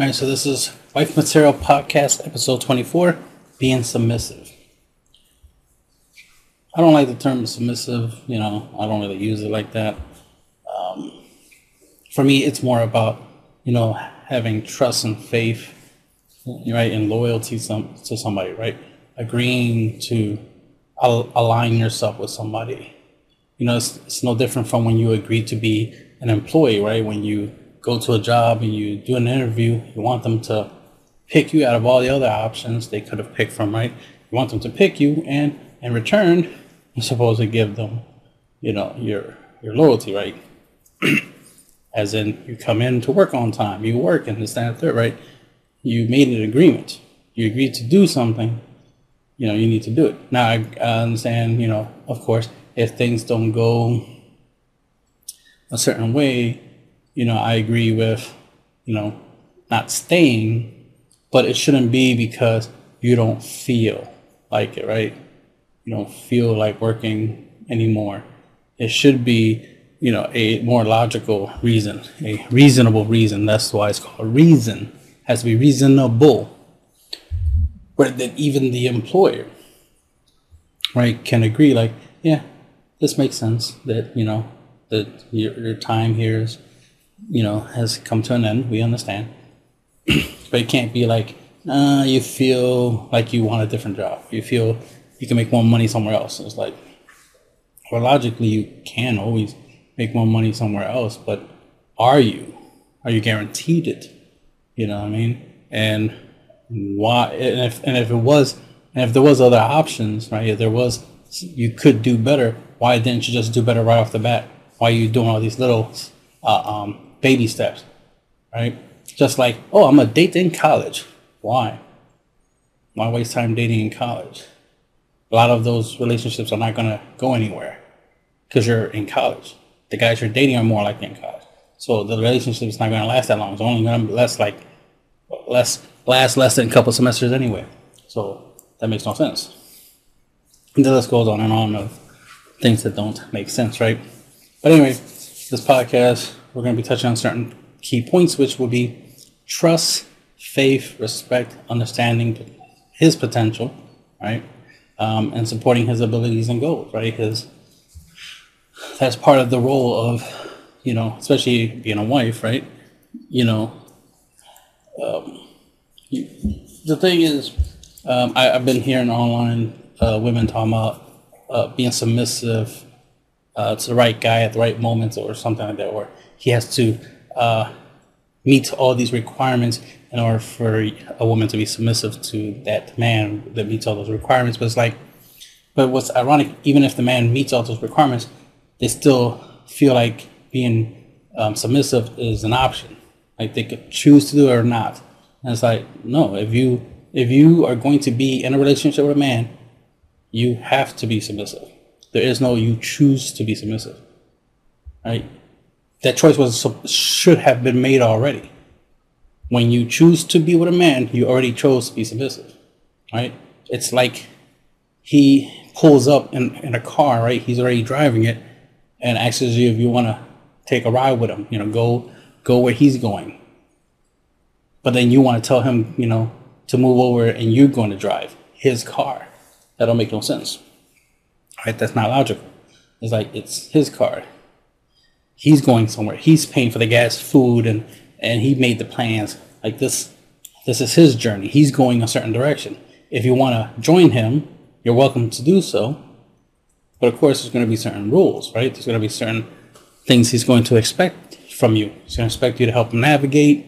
All right, so this is Wife Material Podcast, episode 24 Being Submissive. I don't like the term submissive, you know, I don't really use it like that. Um, for me, it's more about, you know, having trust and faith, right, and loyalty some, to somebody, right? Agreeing to al- align yourself with somebody. You know, it's, it's no different from when you agree to be an employee, right? When you go to a job and you do an interview, you want them to pick you out of all the other options they could have picked from, right? You want them to pick you, and in return, you're supposed to give them, you know, your your loyalty, right? As in, you come in to work on time, you work, and this, that, and third, right? You made an agreement. You agreed to do something. You know, you need to do it. Now, I understand. You know, of course, if things don't go a certain way, you know, I agree with, you know, not staying, but it shouldn't be because you don't feel like it, right? You don't feel like working anymore. It should be, you know, a more logical reason, a reasonable reason. That's why it's called reason. It has to be reasonable. But then even the employer, right, can agree, like, yeah, this makes sense that, you know, that your, your time here is you know, has come to an end. We understand. but it can't be like, uh, you feel like you want a different job. You feel you can make more money somewhere else. It's like, well, logically, you can always make more money somewhere else, but are you? Are you guaranteed it? You know what I mean? And why? And if and if it was, and if there was other options, right? If there was, you could do better. Why didn't you just do better right off the bat? Why are you doing all these little uh, um, baby steps, right? Just like, oh, I'm gonna date in college. Why? Why waste time dating in college? A lot of those relationships are not gonna go anywhere because you're in college. The guys you're dating are more likely in college, so the relationship is not gonna last that long. It's only gonna last like less last less than a couple semesters anyway. So that makes no sense. And the list goes on and on of things that don't make sense, right? But anyway, this podcast we're going to be touching on certain key points, which will be trust, faith, respect, understanding his potential, right? Um, and supporting his abilities and goals, right? Because that's part of the role of, you know, especially being a wife, right? You know, um, you, the thing is, um, I, have been hearing online uh, women talking about uh, being submissive uh, to the right guy at the right moment or something like that, or he has to uh, meet all these requirements in order for a woman to be submissive to that man that meets all those requirements. But it's like, but what's ironic, even if the man meets all those requirements, they still feel like being um, submissive is an option. Like they could choose to do it or not. And it's like, no, if you if you are going to be in a relationship with a man, you have to be submissive. There is no you choose to be submissive. Right? That choice was should have been made already. When you choose to be with a man, you already chose to be submissive, right? It's like he pulls up in, in a car, right? He's already driving it, and asks you if you want to take a ride with him. You know, go go where he's going. But then you want to tell him, you know, to move over, and you're going to drive his car. That don't make no sense, right? That's not logical. It's like it's his car he's going somewhere. He's paying for the gas, food, and and he made the plans. Like this, this is his journey. He's going a certain direction. If you want to join him, you're welcome to do so. But of course, there's going to be certain rules, right? There's going to be certain things he's going to expect from you. He's going to expect you to help him navigate,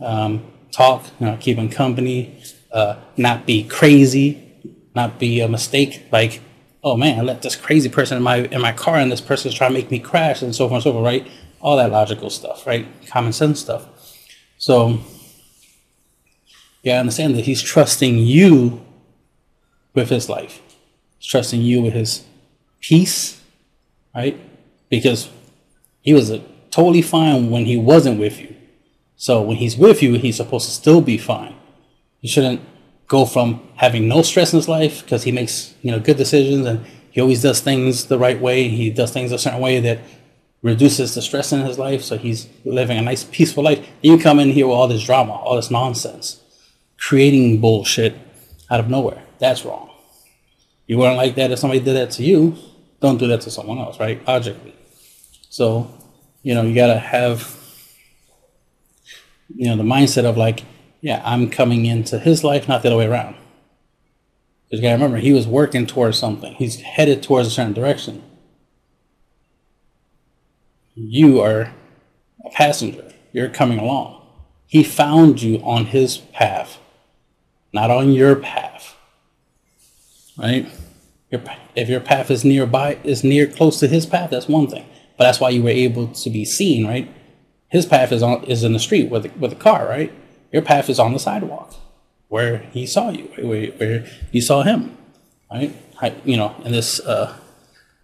um, talk, you know, keep him company, uh, not be crazy, not be a mistake. Like oh man, I let this crazy person in my in my car and this person's trying to make me crash and so forth and so forth, right? All that logical stuff, right? Common sense stuff. So yeah, I understand that he's trusting you with his life. He's trusting you with his peace, right? Because he was a, totally fine when he wasn't with you. So when he's with you, he's supposed to still be fine. You shouldn't go from having no stress in his life because he makes you know good decisions and he always does things the right way. He does things a certain way that reduces the stress in his life, so he's living a nice, peaceful life. You come in here with all this drama, all this nonsense, creating bullshit out of nowhere. That's wrong. You wouldn't like that if somebody did that to you. Don't do that to someone else, right? Logically. So, you know, you gotta have, you know, the mindset of like, yeah, I'm coming into his life, not the other way around. Because you gotta remember, he was working towards something. He's headed towards a certain direction. You are a passenger. You're coming along. He found you on his path, not on your path. Right? Your, if your path is nearby, is near close to his path, that's one thing. But that's why you were able to be seen, right? His path is on is in the street with with a car, right? Your path is on the sidewalk, where he saw you, where, where you saw him, right? I, you know, in this uh,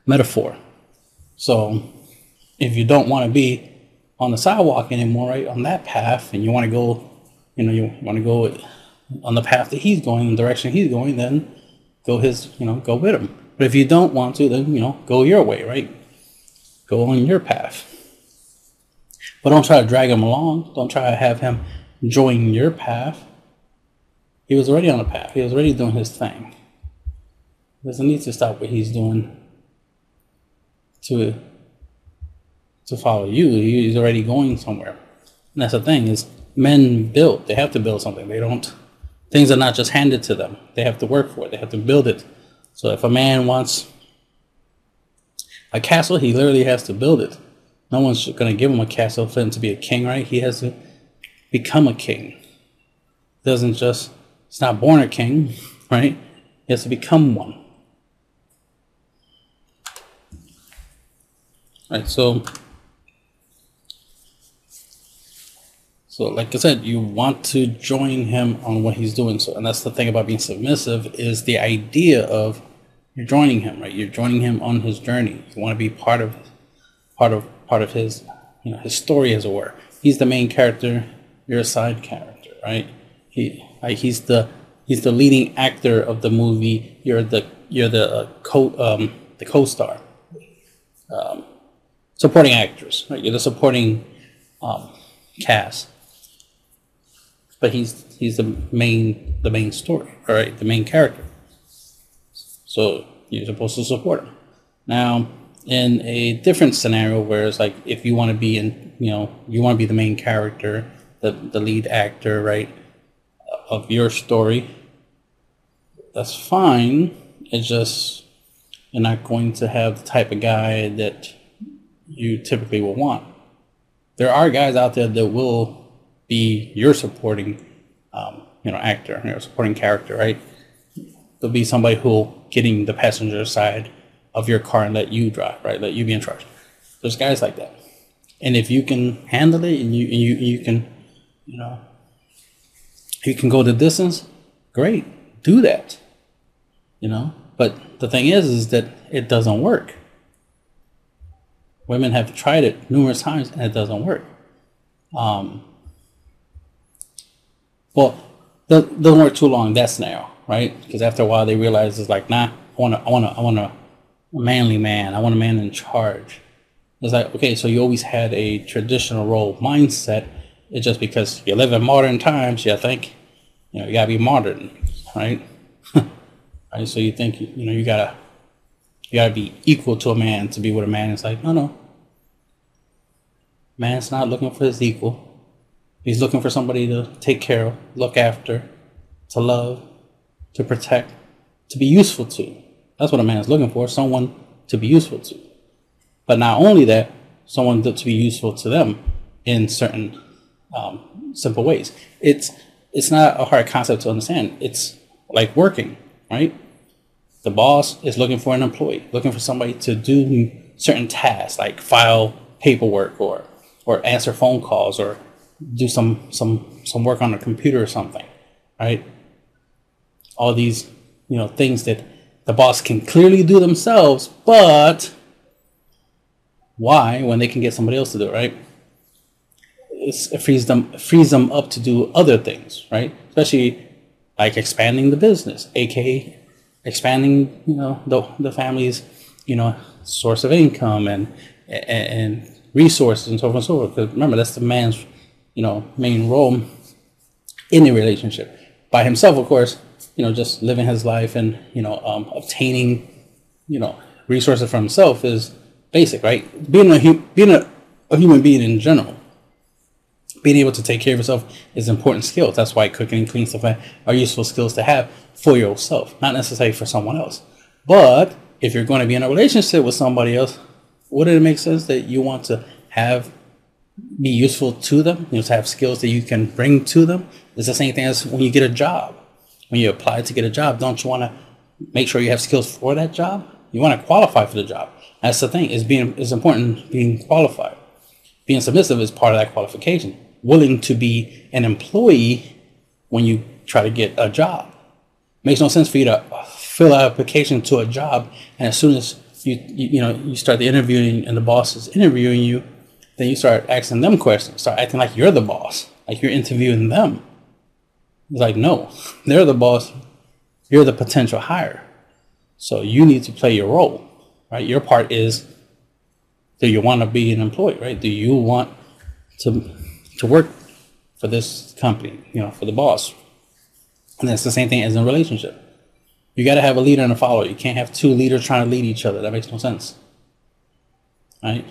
metaphor. So if you don't want to be on the sidewalk anymore, right, on that path, and you want to go, you know, you want to go on the path that he's going, the direction he's going, then go his, you know, go with him. But if you don't want to, then, you know, go your way, right? Go on your path. But don't try to drag him along. Don't try to have him join your path. He was already on a path. He was already doing his thing. He doesn't need to stop what he's doing to to follow you. He's already going somewhere. And that's the thing is men build. They have to build something. They don't things are not just handed to them. They have to work for it. They have to build it. So if a man wants a castle, he literally has to build it. No one's going to give him a castle for him to be a king, right? He has to become a king. He doesn't just, it's not born a king, right? He has to become one. Right, so So, like I said, you want to join him on what he's doing. So, and that's the thing about being submissive is the idea of you're joining him, right? You're joining him on his journey. You want to be part of, part of, part of his, you know, his story, as it were. He's the main character. You're a side character, right? He, right, he's the, he's the leading actor of the movie. You're the, you're the uh, co, um, the co-star, um, supporting actors, right? You're the supporting um, cast but he's he's the main the main story, all right, the main character. So you're supposed to support him. Now, in a different scenario, where it's like if you want to be in, you know, you want to be the main character, the the lead actor, right, of your story, that's fine. It's just you're not going to have the type of guy that you typically will want. There are guys out there that will be your supporting, um, you know, actor, your supporting character, right? There'll be somebody who'll getting the passenger side of your car and let you drive, right? Let you be in charge. There's guys like that, and if you can handle it and you you you can, you know, you can go the distance, great, do that, you know. But the thing is, is that it doesn't work. Women have tried it numerous times and it doesn't work. Um, well, doesn't work too long that scenario, right? Because after a while they realize it's like, nah, I want to, I want to, I want a manly man. I want a man in charge. It's like, okay, so you always had a traditional role mindset. It's just because you live in modern times, you think, you know, you gotta be modern, right? right. So you think, you know, you gotta, you gotta be equal to a man to be with a man. It's like, no, no. Man's not looking for his equal. He's looking for somebody to take care of, look after, to love, to protect, to be useful to. That's what a man is looking for, someone to be useful to. But not only that, someone to, be useful to them in certain um, simple ways. It's it's not a hard concept to understand. It's like working, right? The boss is looking for an employee, looking for somebody to do certain tasks like file paperwork or or answer phone calls or do some some some work on a computer or something, right? All these you know things that the boss can clearly do themselves, but why when they can get somebody else to do it, right? It frees them frees them up to do other things, right? Especially like expanding the business, aka expanding you know the the family's you know source of income and and, and resources and so forth and so forth. Because remember, that's the man's, you know, main role in the relationship. By himself, of course, you know, just living his life and you know, um, obtaining, you know, resources for himself is basic, right? Being a being a, a human being in general, being able to take care of yourself is important skills. That's why cooking and cleaning stuff are useful skills to have for yourself, not necessarily for someone else. But if you're going to be in a relationship with somebody else, wouldn't it make sense that you want to have be useful to them, you know, to have skills that you can bring to them? It's the same thing as when you get a job. When you apply to get a job, don't you want to make sure you have skills for that job? You want to qualify for the job. That's the thing. Is being is important being qualified. Being submissive is part of that qualification. Willing to be an employee when you try to get a job. Makes no sense for you to fill out application to a job and as soon as you, you you know you start the interviewing and the boss is interviewing you, then you start asking them questions. Start acting like you're the boss, like you're interviewing them. It's like no, they're the boss. You're the potential hire. So you need to play your role, right? Your part is do you want to be an employee, right? Do you want to to work for this company, you know, for the boss? And that's the same thing as in a relationship. You got to have a leader and a follower. You can't have two leaders trying to lead each other. That makes no sense. Right?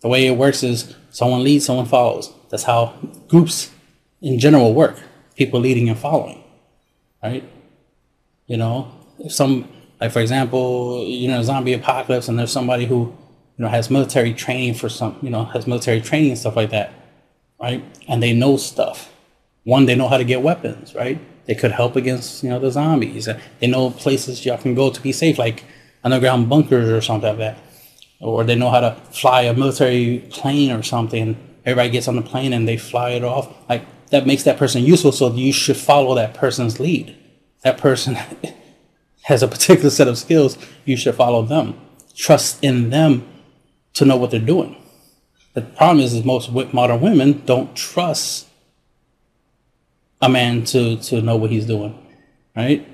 The way it works is someone leads, someone follows. That's how groups in general work. People leading and following. Right? You know, if some like for example, you know, zombie apocalypse and there's somebody who, you know, has military training for some, you know, has military training and stuff like that, right? And they know stuff. One, they know how to get weapons, right? They could help against you know the zombies. They know places y'all can go to be safe, like underground bunkers or something like that. Or they know how to fly a military plane or something. Everybody gets on the plane and they fly it off. Like that makes that person useful. So you should follow that person's lead. That person has a particular set of skills. You should follow them. Trust in them to know what they're doing. The problem is, is most modern women don't trust a man to to know what he's doing, right?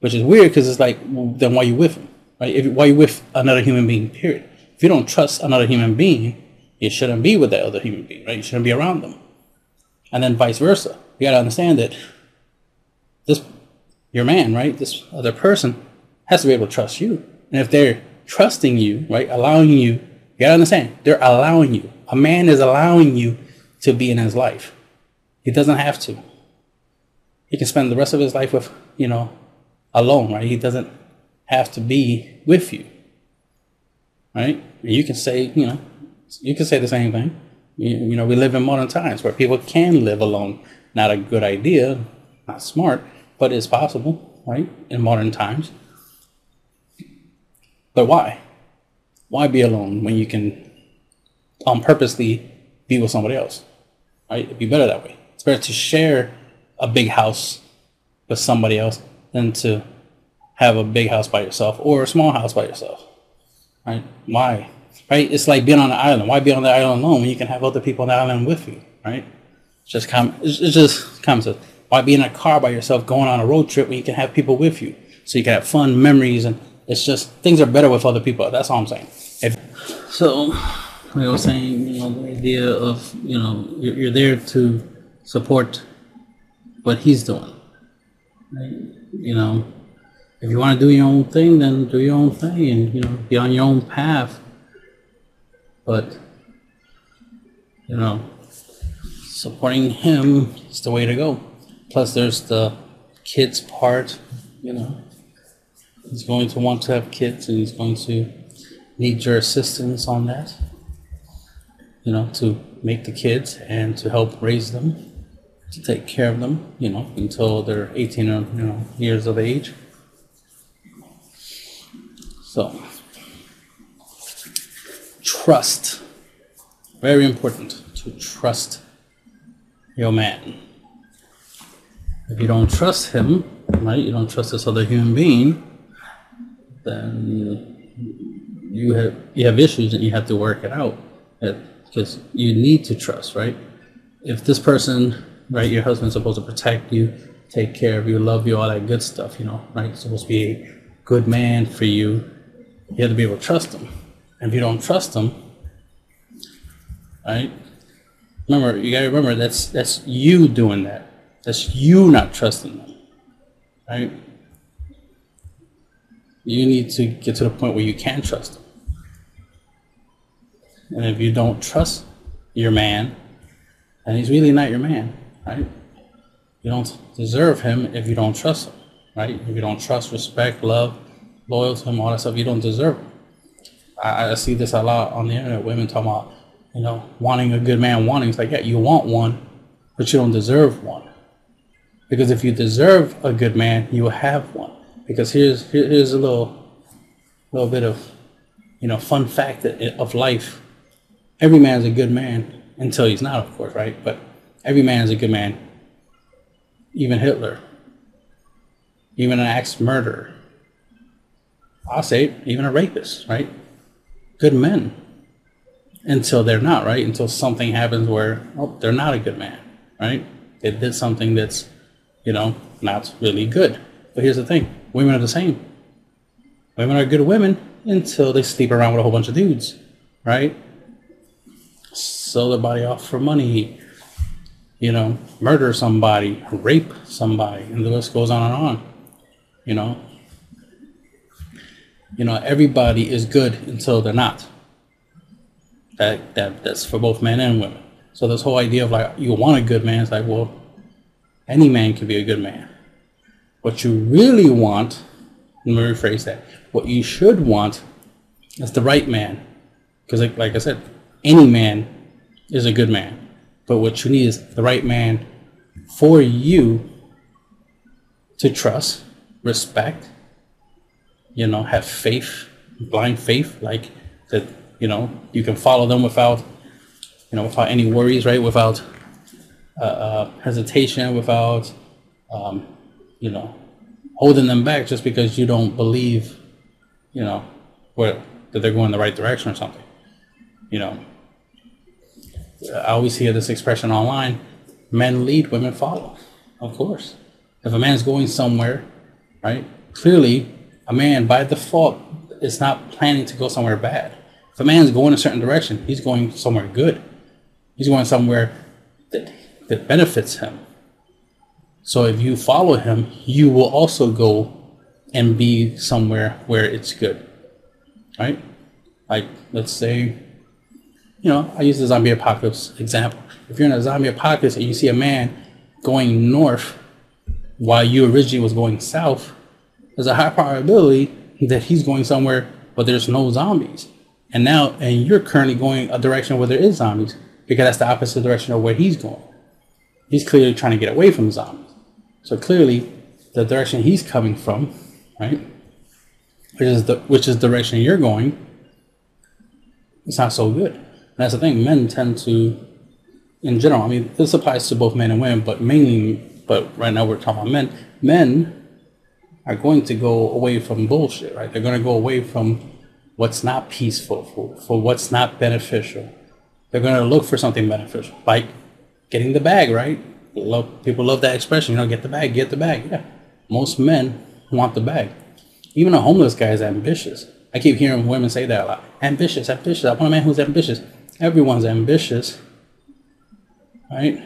Which is weird because it's like, well, then why you with him, right? If why you with another human being? Period. If you don't trust another human being, you shouldn't be with that other human being, right? You shouldn't be around them. And then vice versa. You got to understand that this your man, right? This other person has to be able to trust you. And if they're trusting you, right, allowing you, you gotta understand, they're allowing you. A man is allowing you to be in his life. He doesn't have to he can spend the rest of his life with, you know, alone, right? He doesn't have to be with you, right? And you can say, you know, you can say the same thing. You, you know, we live in modern times where people can live alone. Not a good idea, not smart, but it's possible, right? In modern times. But why? Why be alone when you can um, purposely be with somebody else? Right? It'd be better that way. It's better to share a big house with somebody else than to have a big house by yourself or a small house by yourself. Right? Why? Right? It's like being on an island. Why be on the island alone when you can have other people on the island with you? Right? It's just com- it's, just comes to why be in a car by yourself going on a road trip when you can have people with you so you can have fun memories and it's just things are better with other people. That's all I'm saying. If, so, I was saying, you know, the idea of you know you're, you're there to support what he's doing. Right? You know, if you want to do your own thing, then do your own thing and, you know, be on your own path. But, you know, supporting him is the way to go. Plus, there's the kids part, you know. He's going to want to have kids and he's going to need your assistance on that, you know, to make the kids and to help raise them to take care of them, you know, until they're 18 or, you know, years of age. So, trust. Very important to trust your man. If you don't trust him, right, you don't trust this other human being, then you have you have issues and you have to work it out because you need to trust, right? If this person right? Your husband's supposed to protect you, take care of you, love you, all that good stuff, you know, right? He's supposed to be a good man for you. You have to be able to trust him. And if you don't trust him, right? Remember, you gotta remember that's that's you doing that. That's you not trusting them, right? You need to get to the point where you can trust them. And if you don't trust your man, then he's really not your man, right? You don't deserve him if you don't trust him, right? If you don't trust, respect, love, loyal to him, all that stuff, you don't deserve him. I, I see this a lot on the internet. Women talking about, you know, wanting a good man, wanting. It's like, yeah, you want one, but you don't deserve one. Because if you deserve a good man, you will have one. Because here's here's a little little bit of you know fun fact of life. Every man is a good man until he's not, of course, right? But every man is a good man. Even Hitler, even an axe murderer. I'll say even a rapist, right? Good men until they're not, right? Until something happens where oh, they're not a good man, right? They did something that's, you know, not really good. But here's the thing women are the same. Women are good women until they sleep around with a whole bunch of dudes, right? Sell their body off for money, you know, murder somebody, rape somebody, and the list goes on and on. You know, you know, everybody is good until they're not. That that that's for both men and women. So this whole idea of like you want a good man, it's like, well, any man can be a good man. What you really want, let me rephrase that. What you should want is the right man. Because, like, like I said, any man is a good man. But what you need is the right man for you to trust, respect, you know, have faith, blind faith, like that, you know, you can follow them without, you know, without any worries, right? Without uh, uh, hesitation, without um, you know, holding them back just because you don't believe, you know, where that they're going the right direction or something. You know, I always hear this expression online: "Men lead, women follow." Of course, if a man's going somewhere, right? Clearly, a man by default is not planning to go somewhere bad. If a man's going a certain direction, he's going somewhere good. He's going somewhere that that benefits him so if you follow him, you will also go and be somewhere where it's good. Right? Like, let's say, you know, I use the zombie apocalypse example. If you're in a zombie apocalypse and you see a man going north while you originally was going south, there's a high probability that he's going somewhere but there's no zombies. And now, and you're currently going a direction where there is zombies because that's the opposite direction of where he's going. He's clearly trying to get away from zombies. So clearly, the direction he's coming from, right, which is the which is the direction you're going, it's not so good. That's the thing. Men tend to, in general. I mean, this applies to both men and women, but mainly, but right now we're talking about men. Men are going to go away from bullshit, right? They're going to go away from what's not peaceful, for, for what's not beneficial. They're going to look for something beneficial, like getting the bag, right? love people love that expression. You know, get the bag, get the bag. Yeah, most men want the bag. Even a homeless guy is ambitious. I keep hearing women say that a lot. Ambitious, ambitious. I want a man who's ambitious. Everyone's ambitious, right?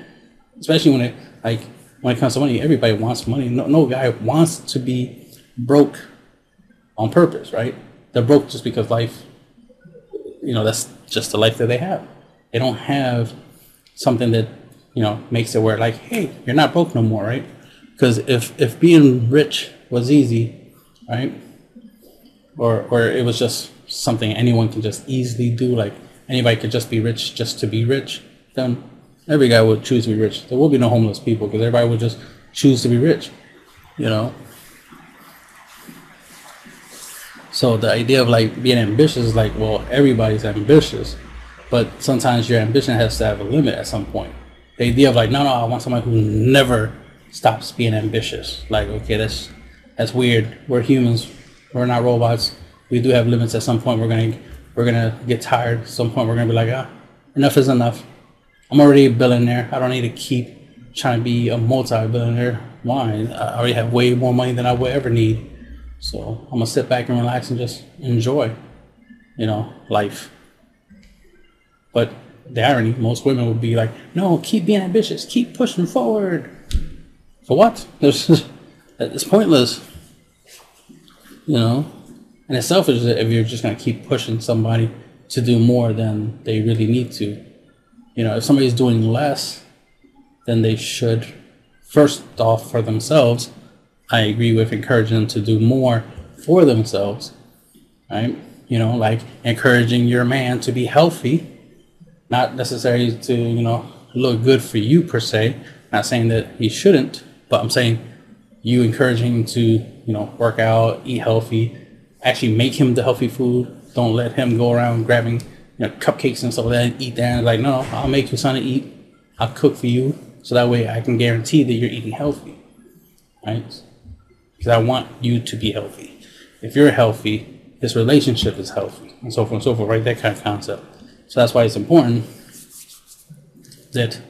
Especially when it like when it comes to money. Everybody wants money. No, no guy wants to be broke on purpose, right? They're broke just because life, you know, that's just the life that they have. They don't have something that you know, makes it where like, hey, you're not broke no more, right? Because if if being rich was easy, right, or or it was just something anyone can just easily do, like anybody could just be rich just to be rich, then every guy would choose to be rich. There will be no homeless people because everybody would just choose to be rich, you know. So the idea of like being ambitious is like, well, everybody's ambitious, but sometimes your ambition has to have a limit at some point the idea of like, no, no, I want someone who never stops being ambitious. Like, okay, that's that's weird. We're humans. We're not robots. We do have limits. At some point, we're gonna we're gonna get tired. At some point, we're gonna be like, ah, enough is enough. I'm already a billionaire. I don't need to keep trying to be a multi-billionaire. Why? I already have way more money than I would ever need. So I'm gonna sit back and relax and just enjoy, you know, life. But the irony, most women would be like, no, keep being ambitious, keep pushing forward. For what? It's, it's pointless. You know? And it's selfish if you're just going to keep pushing somebody to do more than they really need to. You know, if somebody's doing less than they should, first off for themselves, I agree with encouraging them to do more for themselves, right? You know, like encouraging your man to be healthy, not necessarily to, you know, look good for you per se. Not saying that he shouldn't, but I'm saying you encouraging to, you know, work out, eat healthy, actually make him the healthy food. Don't let him go around grabbing, you know, cupcakes and stuff like that and eat that. And like, no, I'll make you something to eat. I'll cook for you. So that way I can guarantee that you're eating healthy. Right? Because I want you to be healthy. If you're healthy, this relationship is healthy. And so forth and so forth, right? That kind of concept. So that's why it's important that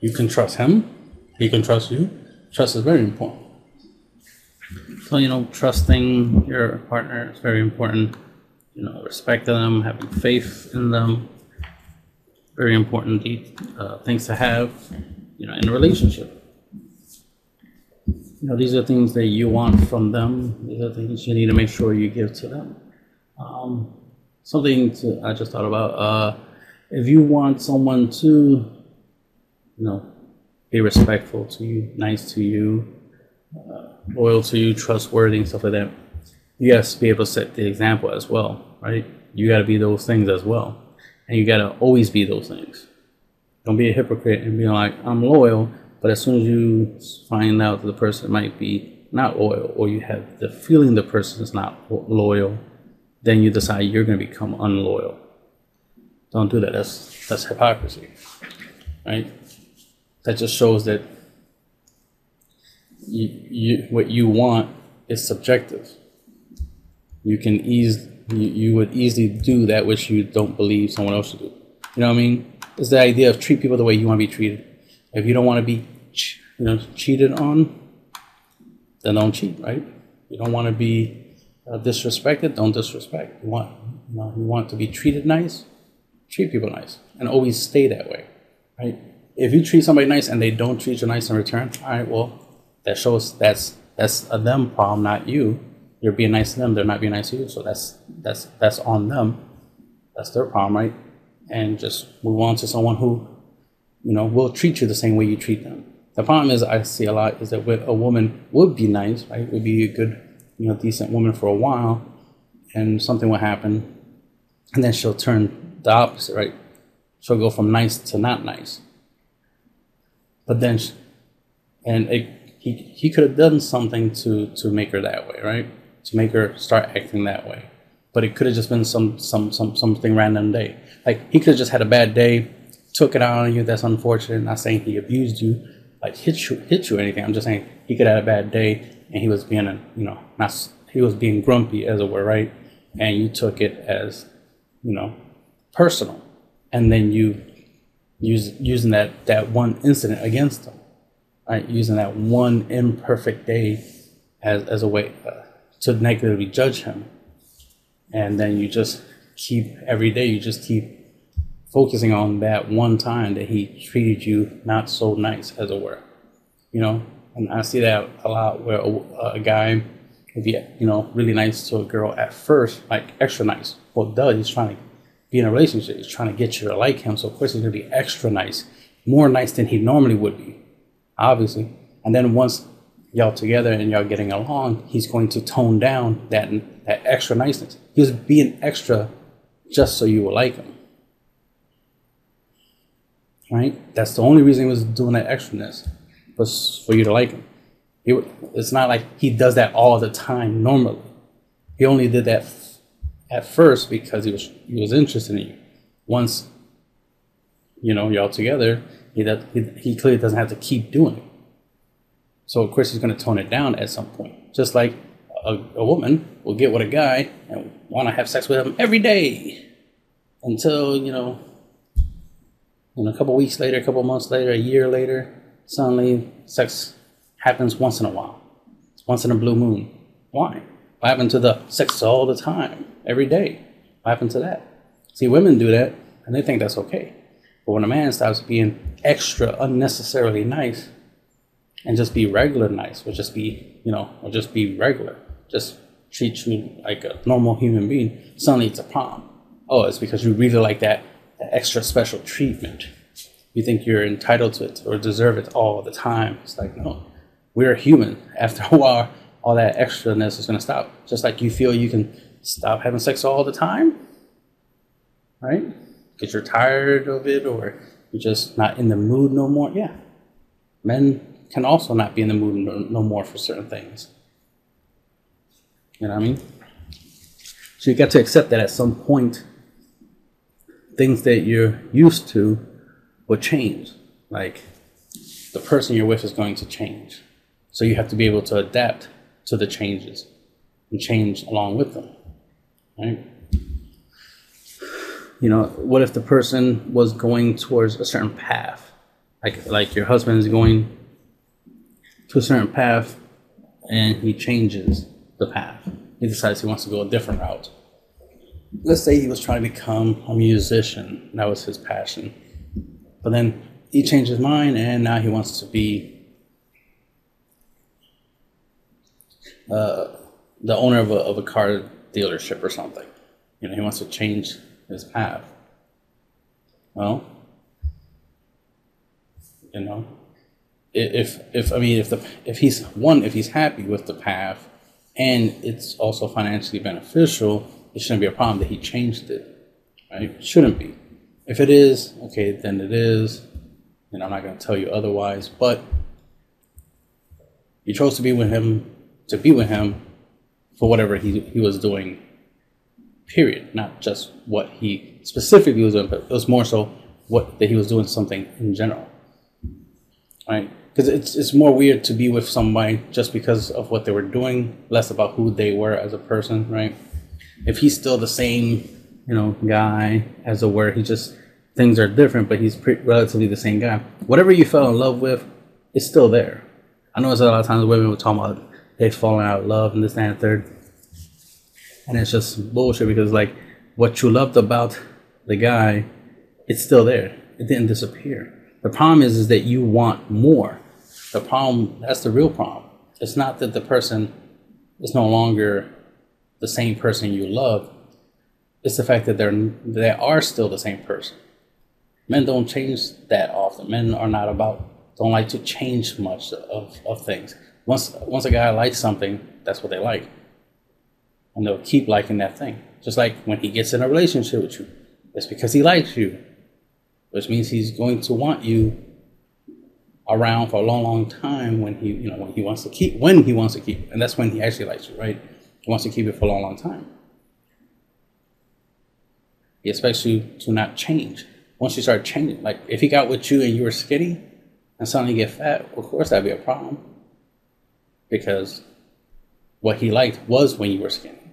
you can trust him, he can trust you. Trust is very important. So, you know, trusting your partner is very important. You know, respecting them, having faith in them, very important uh, things to have, you know, in a relationship. You know, these are things that you want from them. These are things you need to make sure you give to them. Um, something to, I just thought about, uh, if you want someone to, you know, be respectful to you, nice to you, loyal to you, trustworthy, and stuff like that, you got to be able to set the example as well, right? You got to be those things as well. And you got to always be those things. Don't be a hypocrite and be like, I'm loyal, but as soon as you find out that the person might be not loyal, or you have the feeling the person is not loyal, then you decide you're going to become unloyal. Don't do that. That's that's hypocrisy, right? That just shows that you, you what you want is subjective. You can ease you, you would easily do that which you don't believe someone else should do. You know what I mean? It's the idea of treat people the way you want to be treated. If you don't want to be, you know, cheated on, then don't cheat, right? You don't want to be uh, disrespected, don't disrespect. You want, you know, you want to be treated nice, treat people nice, and always stay that way, right? If you treat somebody nice and they don't treat you nice in return, all right, well, that shows that's that's a them problem, not you. You're being nice to them, they're not being nice to you, so that's that's that's on them. That's their problem, right? And just move on to someone who, you know, will treat you the same way you treat them. The problem is I see a lot is that a woman would be nice, right? Would be a good, you know, decent woman for a while, and something will happen, and then she'll turn the opposite, right? She'll go from nice to not nice. But then, she, and it, he he could have done something to to make her that way, right? To make her start acting that way. But it could have just been some some some something random day. Like he could have just had a bad day, took it out on you. That's unfortunate. Not saying he abused you, like hit you hit you or anything. I'm just saying he could have had a bad day and he was being a you know not he was being grumpy as it were, right? And you took it as you know personal, and then you use, using that, that one incident against them, right? Using that one imperfect day as, as a way uh, to negatively judge him. And then you just keep, every day, you just keep focusing on that one time that he treated you not so nice, as it were. You know, and I see that a lot where a, a guy would be, you know, really nice to a girl at first, like extra nice. Well, duh, he's trying to be in a relationship. He's trying to get you to like him. So of course he's gonna be extra nice, more nice than he normally would be, obviously. And then once y'all together and y'all getting along, he's going to tone down that that extra niceness. He was being extra just so you will like him. Right? That's the only reason he was doing that extraness was for you to like him. He, it's not like he does that all the time normally. He only did that at first because he was he was interested in you. Once you know y'all together, he he, clearly doesn't have to keep doing it. So of course he's going to tone it down at some point. Just like a, a woman will get with a guy and want to have sex with him every day until you know. A couple weeks later, a couple months later, a year later, suddenly sex happens once in a while. Once in a blue moon. Why? What happened to the sex all the time? every day. What happened to that? See, women do that and they think that's okay. But when a man stops being extra unnecessarily nice and just be regular nice, or just be, you know, or just be regular, just treat you like a normal human being, suddenly it's a problem. Oh, it's because you really like that, that extra special treatment. You think you're entitled to it or deserve it all the time. It's like, no, we're human. After a while, all that extraness is going to stop. Just like you feel you can stop having sex all the time, right? Because you're tired of it or you're just not in the mood no more. Yeah. Men can also not be in the mood no, no more for certain things. You know what I mean? So you got to accept that at some point, things that you're used to will change. Like the person you're with is going to change. So you have to be able to adapt to the changes and change along with them. Right? You know, what if the person was going towards a certain path? Like like your husband is going to a certain path and he changes the path. He decides he wants to go a different route. Let's say he was trying to become a musician. That was his passion. But then he changed his mind and now he wants to be uh, the owner of a, of a car dealership or something. You know, he wants to change his path. Well, you know, if if I mean if the if he's one if he's happy with the path and it's also financially beneficial, it shouldn't be a problem that he changed it. Right? It shouldn't be. If it is, okay, then it is. And I'm not going to tell you otherwise. But you chose to be with him to be with him for whatever he, he was doing, period. Not just what he specifically was doing, but it was more so what that he was doing something in general. Right? Because it's, it's more weird to be with somebody just because of what they were doing, less about who they were as a person, right? If he's still the same, you know, guy as a were, he just things are different, but he's pretty, relatively the same guy. Whatever you fell in love with, it's still there. I know it's a lot of times women will talk about they've fallen out of love and this, and the third. And it's just bullshit because like what you loved about the guy, it's still there. It didn't disappear. The problem is is that you want more. The problem that's the real problem. It's not that the person is no longer the same person you love. It's the fact that they're they are still the same person. Men don't change that often. Men are not about don't like to change much of, of things once once a guy likes something, that's what they like, and they'll keep liking that thing. Just like when he gets in a relationship with you, it's because he likes you, which means he's going to want you around for a long, long time when he you know when he wants to keep when he wants to keep, and that's when he actually likes you, right? He wants to keep it for a long, long time. He expects you to not change. Once you start changing, like if he got with you and you were skinny and suddenly get fat, of course that'd be a problem because what he liked was when you were skinny.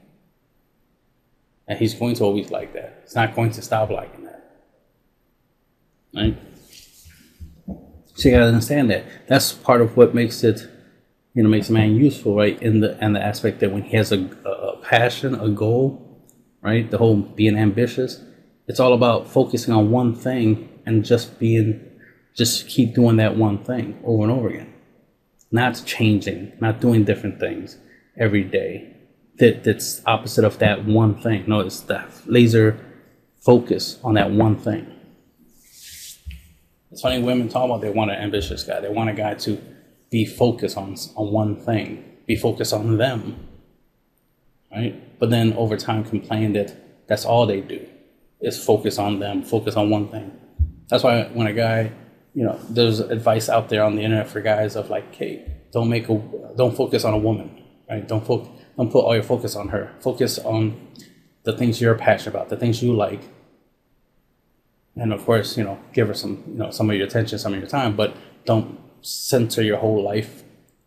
And he's going to always like that. He's not going to stop liking that. Right? So you gotta understand that. That's part of what makes it, you know, makes a man useful, right? In the and the aspect that when he has a, a passion, a goal, right? The whole being ambitious, it's all about focusing on one thing and just being, just keep doing that one thing over and over again not changing, not doing different things every day. That that's opposite of that one thing. No, it's the laser focus on that one thing. It's funny women talk about they want an ambitious guy. They want a guy to be focused on on one thing, be focused on them, right? But then over time complain that that's all they do is focus on them, focus on one thing. That's why when a guy you know, there's advice out there on the internet for guys of like, hey, don't make a, don't focus on a woman, right? Don't focus, don't put all your focus on her. Focus on the things you're passionate about, the things you like, and of course, you know, give her some, you know, some of your attention, some of your time, but don't center your whole life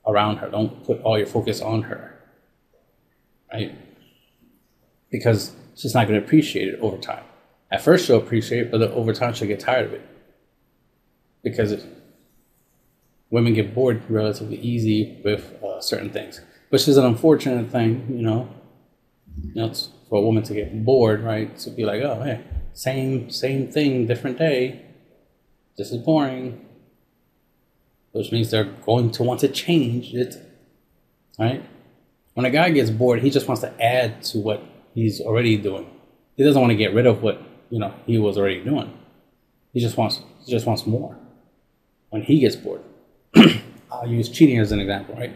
around her. Don't put all your focus on her, right? Because she's not going to appreciate it over time. At first, she'll appreciate it, but over time, she'll get tired of it because women get bored relatively easy with uh, certain things, which is an unfortunate thing, you know. You know, it's for a woman to get bored, right? To be like, oh, hey, same same thing, different day. this is boring, which means they're going to want to change it. Right? When a guy gets bored, he just wants to add to what he's already doing. He doesn't want to get rid of what you know he was already doing. He just wants he just wants more. When he gets bored, I'll use cheating as an example, right?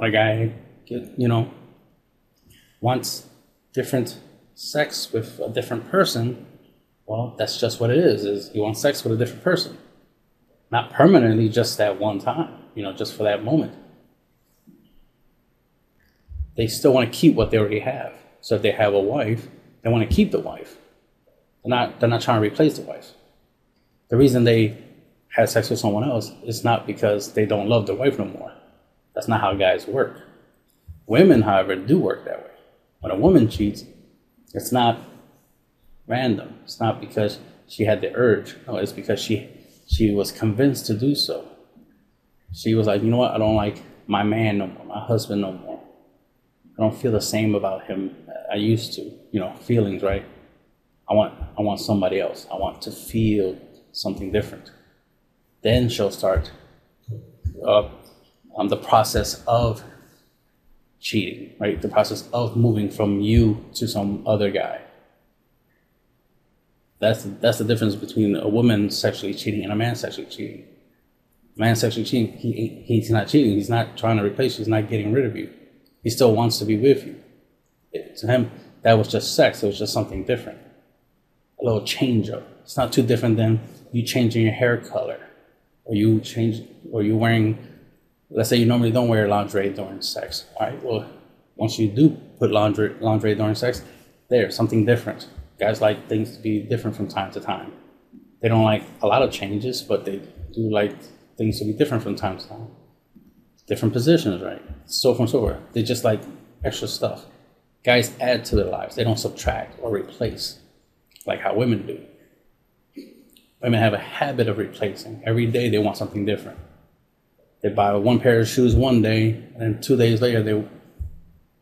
A guy get, you know wants different sex with a different person, well, that's just what it is. Is he wants sex with a different person, not permanently, just that one time. You know, just for that moment. They still want to keep what they already have. So if they have a wife, they want to keep the wife. They're not. They're not trying to replace the wife. The reason they had sex with someone else is not because they don't love their wife no more. That's not how guys work. Women, however, do work that way. When a woman cheats, it's not random. It's not because she had the urge. No, it's because she she was convinced to do so. She was like, you know what? I don't like my man no more, my husband no more. I don't feel the same about him I used to. You know, feelings, right? I want I want somebody else. I want to feel something different. Then she'll start uh, um, the process of cheating, right? The process of moving from you to some other guy. That's that's the difference between a woman sexually cheating and a man sexually cheating. Man sexually cheating, he, he's not cheating. He's not trying to replace you. He's not getting rid of you. He still wants to be with you. It, to him, that was just sex. It was just something different. A little change up. It's not too different than you changing your hair color, or you change, or you wearing let's say you normally don't wear lingerie during sex. All right, well, once you do put lingerie, lingerie during sex, there's something different. Guys like things to be different from time to time. They don't like a lot of changes, but they do like things to be different from time to time. Different positions, right? So from so forth. They just like extra stuff. Guys add to their lives. They don't subtract or replace like how women do. Women have a habit of replacing. Every day they want something different. They buy one pair of shoes one day, and two days later they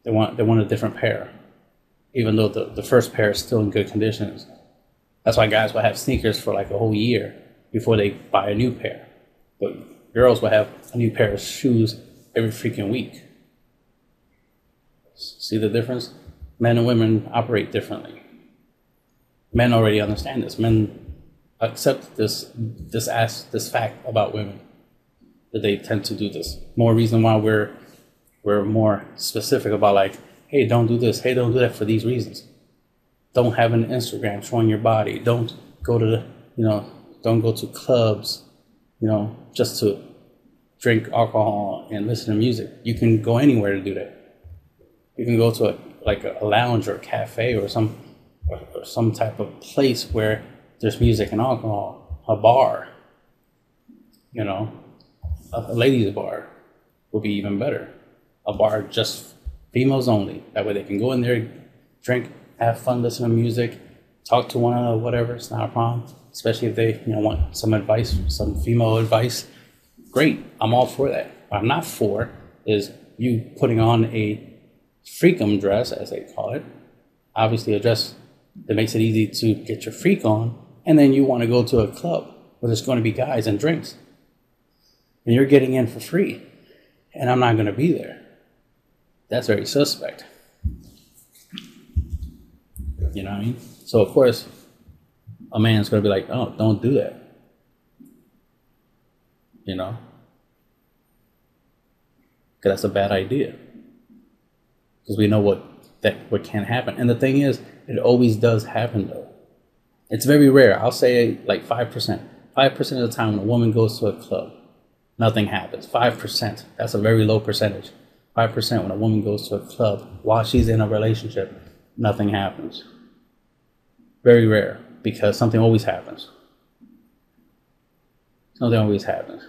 they want they want a different pair, even though the, the first pair is still in good conditions. That's why guys will have sneakers for like a whole year before they buy a new pair. But girls will have a new pair of shoes every freaking week. See the difference? Men and women operate differently. Men already understand this. Men accept this this as this fact about women that they tend to do this. More reason why we're we're more specific about like, hey, don't do this, hey, don't do that for these reasons. Don't have an Instagram showing your body. Don't go to the, you know, don't go to clubs, you know, just to drink alcohol and listen to music. You can go anywhere to do that. You can go to a like a lounge or a cafe or some or, some type of place where there's music and alcohol, a bar. You know, a ladies' bar would be even better. A bar just females only. That way they can go in there, drink, have fun, listen to music, talk to one another, whatever. It's not a problem. Especially if they you know want some advice, some female advice. Great, I'm all for that. What I'm not for is you putting on a freakum dress, as they call it. Obviously, a dress that makes it easy to get your freak on, and then you want to go to a club where there's going to be guys and drinks and you're getting in for free, and I'm not going to be there. That's very suspect. You know what I mean? So, of course, a man's going to be like, oh, don't do that. You know? Because that's a bad idea. Because we know what that what can happen. And the thing is, it always does happen though. It's very rare. I'll say like 5%. 5% of the time when a woman goes to a club, nothing happens. 5%, that's a very low percentage. 5% when a woman goes to a club while she's in a relationship, nothing happens. Very rare because something always happens. Something always happens.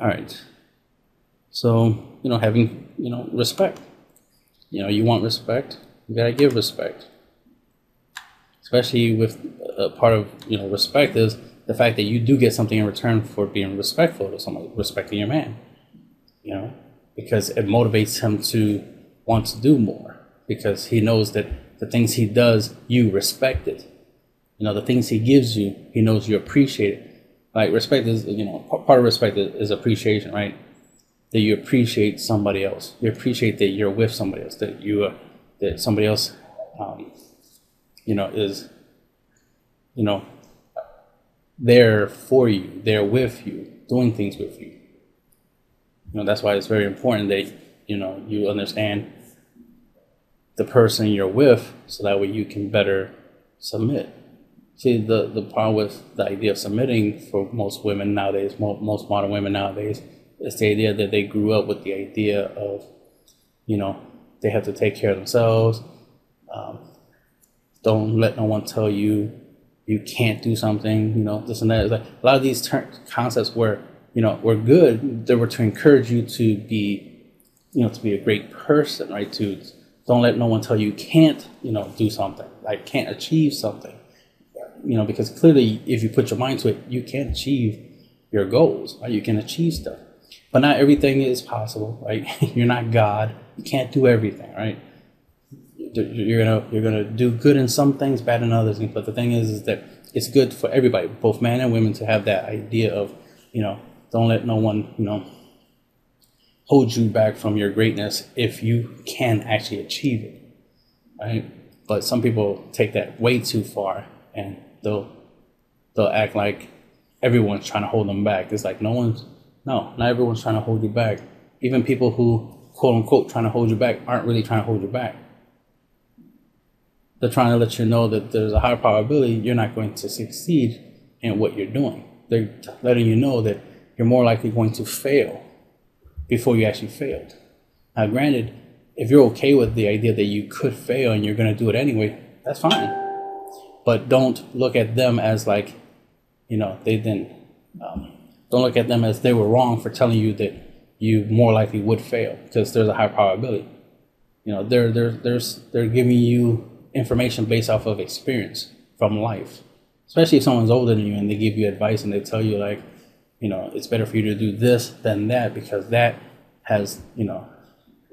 All right. So, you know, having, you know, respect. You know, you want respect, you gotta give respect especially with a uh, part of you know respect is the fact that you do get something in return for being respectful to someone, respecting your man. You know, because it motivates him to want to do more because he knows that The things he does, you respect it. You know, the things he gives you, he knows you appreciate it. Like respect is, you know, part of respect is appreciation, right? That you appreciate somebody else. You appreciate that you're with somebody else. That you, uh, that somebody else, um, you know, is, you know, there for you, there with you, doing things with you. You know, that's why it's very important that you know you understand the person you're with, so that way you can better submit. See, the the problem with the idea of submitting for most women nowadays, most modern women nowadays, is the idea that they grew up with the idea of, you know, they have to take care of themselves. Um, don't let no one tell you you can't do something. You know, this and that. Like a lot of these ter- concepts were, you know, were good. They were to encourage you to be, you know, to be a great person, right? To don't let no one tell you can't, you know, do something, like can't achieve something. You know, because clearly, if you put your mind to it, you can achieve your goals, right? You can achieve stuff. But not everything is possible, right? You're not God. You can't do everything, right? You're gonna you're gonna do good in some things, bad in others. But the thing is, is that it's good for everybody, both men and women, to have that idea of, you know, don't let no one, you know, hold you back from your greatness if you can actually achieve it, right? But some people take that way too far, and they'll they'll act like everyone's trying to hold them back. It's like no one's no, not everyone's trying to hold you back. Even people who quote unquote trying to hold you back aren't really trying to hold you back. They're trying to let you know that there's a high probability you're not going to succeed in what you're doing. They're letting you know that you're more likely going to fail before you actually failed. Now, granted, if you're okay with the idea that you could fail and you're going to do it anyway, that's fine. But don't look at them as like, you know, they didn't. Um, don't look at them as they were wrong for telling you that you more likely would fail because there's a high probability. You know, they're they're they're they're giving you information based off of experience from life. Especially if someone's older than you and they give you advice and they tell you like, you know, it's better for you to do this than that because that has, you know,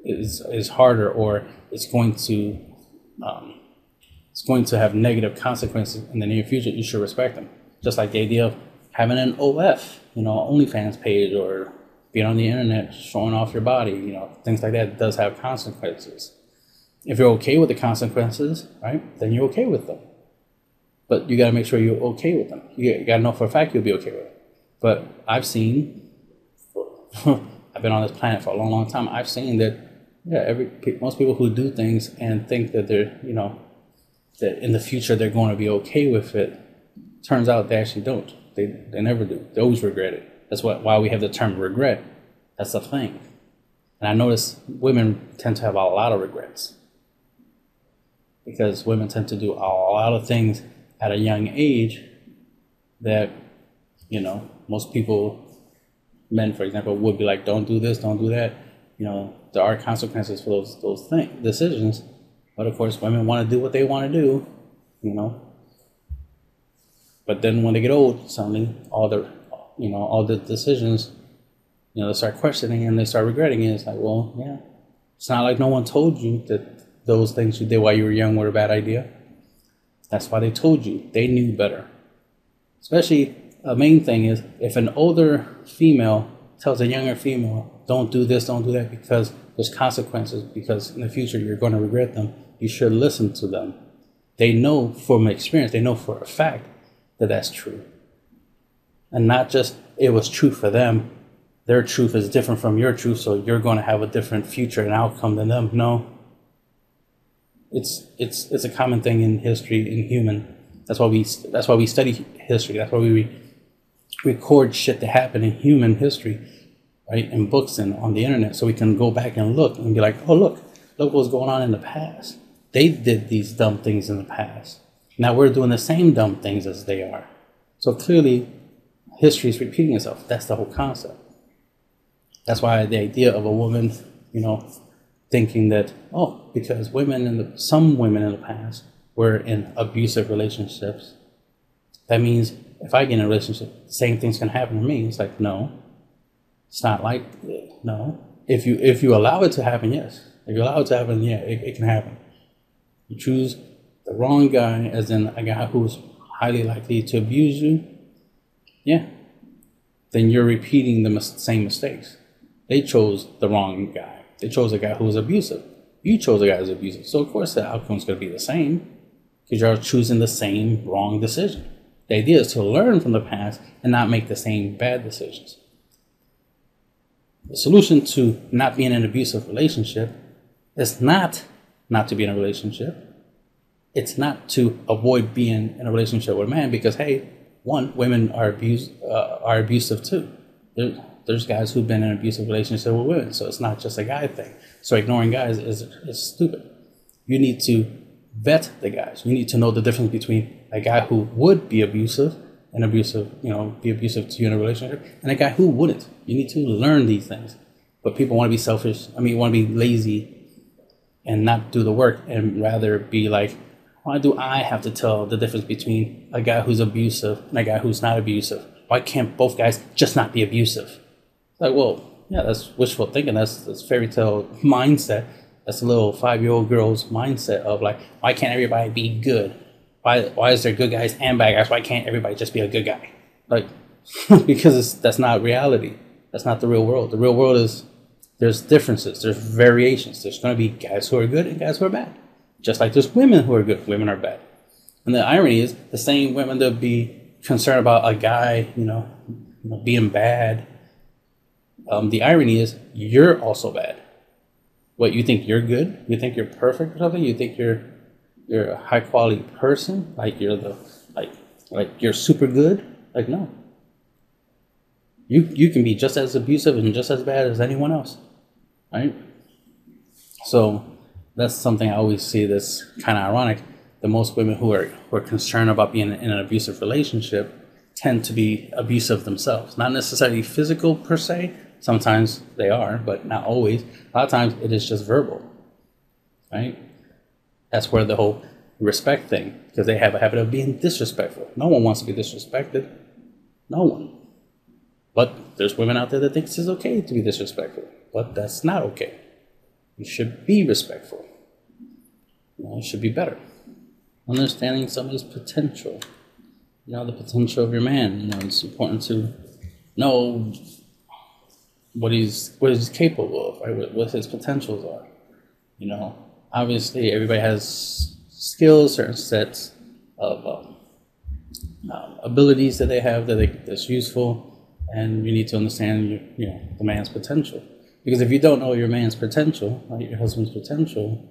is is harder or it's going to um, it's going to have negative consequences in the near future. You should respect them. Just like the idea of having an OF, you know, OnlyFans page or being on the internet showing off your body, you know, things like that does have consequences. If you're okay with the consequences, right, then you're okay with them. But you got to make sure you're okay with them. You got to know for a fact you'll be okay with it. But I've seen, I've been on this planet for a long, long time. I've seen that, yeah, every most people who do things and think that they're, you know, that in the future they're going to be okay with it, turns out they actually don't. They, they never do. They always regret it. That's what, why we have the term regret. That's the thing. And I notice women tend to have a lot of regrets because women tend to do a lot of things at a young age that, you know, most people, men, for example, would be like, don't do this, don't do that. You know, there are consequences for those, those things, decisions. But of course, women want to do what they want to do, you know, but then when they get old, suddenly all the, you know, all the decisions, you know, they start questioning and they start regretting it. It's like, well, yeah, it's not like no one told you that those things you did while you were young were a bad idea. That's why they told you. They knew better. Especially, a main thing is if an older female tells a younger female, don't do this, don't do that, because there's consequences, because in the future you're going to regret them, you should listen to them. They know from experience, they know for a fact that that's true. And not just it was true for them, their truth is different from your truth, so you're going to have a different future and outcome than them. No. It's it's it's a common thing in history in human. That's why we that's why we study history. That's why we record shit that happened in human history, right? In books and on the internet, so we can go back and look and be like, oh look, look what's going on in the past. They did these dumb things in the past. Now we're doing the same dumb things as they are. So clearly, history is repeating itself. That's the whole concept. That's why the idea of a woman, you know, thinking that, oh, because women in the, some women in the past were in abusive relationships, that means if I get in a relationship, same thing's gonna happen to me. It's like, no, it's not like, no. If you, if you allow it to happen, yes. If you allow it to happen, yeah, it, it can happen. You choose the wrong guy, as in a guy who's highly likely to abuse you. Yeah. Then you're repeating the same mistakes. They chose the wrong guy. They chose a guy who was abusive. You chose a guy who's abusive. So, of course, the outcome's going to be the same because you're choosing the same wrong decision. The idea is to learn from the past and not make the same bad decisions. The solution to not being in an abusive relationship is not not to be in a relationship. It's not to avoid being in a relationship with a man because hey, one, women are abused uh, are abusive too. There's guys who've been in abusive relationship with women, so it's not just a guy thing. So ignoring guys is is stupid. You need to vet the guys. You need to know the difference between a guy who would be abusive and abusive, you know, be abusive to you in a relationship, and a guy who wouldn't. You need to learn these things. But people want to be selfish. I mean, want to be lazy and not do the work, and rather be like, why do I have to tell the difference between a guy who's abusive and a guy who's not abusive? Why can't both guys just not be abusive? Like, well, yeah, that's wishful thinking. That's that's fairy tale mindset. That's a little five year old girl's mindset of like, why can't everybody be good? Why why is there good guys and bad guys? Why can't everybody just be a good guy? Like, because that's not reality. That's not the real world. The real world is there's differences. There's variations. There's going to be guys who are good and guys who are bad. Just like there's women who are good, women are bad. And the irony is the same women that be concerned about a guy, you know being bad um, the irony is you're also bad. What you think you're good? You think you're perfect or something? You think you're you're a high quality person? Like you're the like like you're super good? Like no. You you can be just as abusive and just as bad as anyone else, right? So that's something I always see that's kind of ironic. The most women who are who are concerned about being in an abusive relationship tend to be abusive themselves, not necessarily physical per se, Sometimes they are, but not always. A lot of times it is just verbal, right? That's where the whole respect thing, because they have a habit of being disrespectful. No one wants to be disrespected. No one. But there's women out there that think it's okay to be disrespectful, but that's not okay. You should be respectful. You should be better. Understanding somebody's potential. You know, the potential of your man. You know, it's important to know what he's what he's capable of, right? What, what his potentials are. You know, obviously everybody has skills, certain sets of um, um, abilities that they have that they, that's useful, and you need to understand your, you know the man's potential. Because if you don't know your man's potential, right, your husband's potential,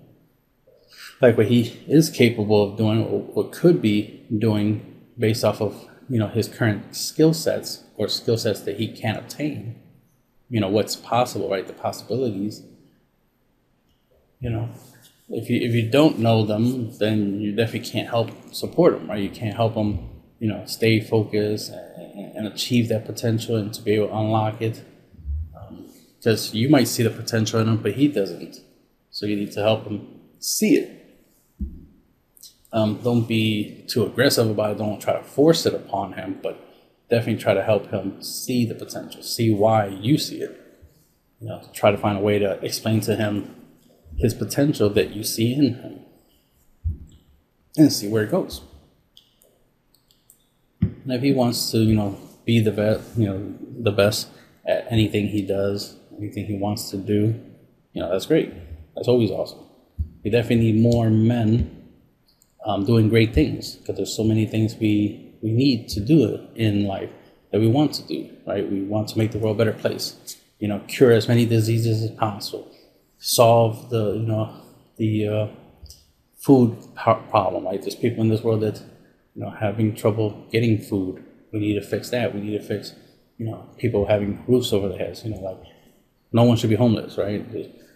like what he is capable of doing, or what could be doing based off of you know his current skill sets or skill sets that he can't obtain, you know what's possible, right? The possibilities. You know, if you if you don't know them, then you definitely can't help support them, right? You can't help them, you know, stay focused and, and achieve that potential and to be able to unlock it. Because um, you might see the potential in him, but he doesn't. So you need to help him see it. Um, don't be too aggressive about it. Don't try to force it upon him, but definitely try to help him see the potential, see why you see it. You know, try to find a way to explain to him his potential that you see in him and see where it goes. And if he wants to, you know, be the best, you know, the best at anything he does, anything he wants to do, you know, that's great. That's always awesome. We definitely need more men um, doing great things because there's so many things we we need to do it in life that we want to do, right? We want to make the world a better place, you know, cure as many diseases as possible, solve the, you know, the uh, food problem, right? There's people in this world that, you know, having trouble getting food. We need to fix that. We need to fix, you know, people having roofs over their heads, you know, like no one should be homeless, right?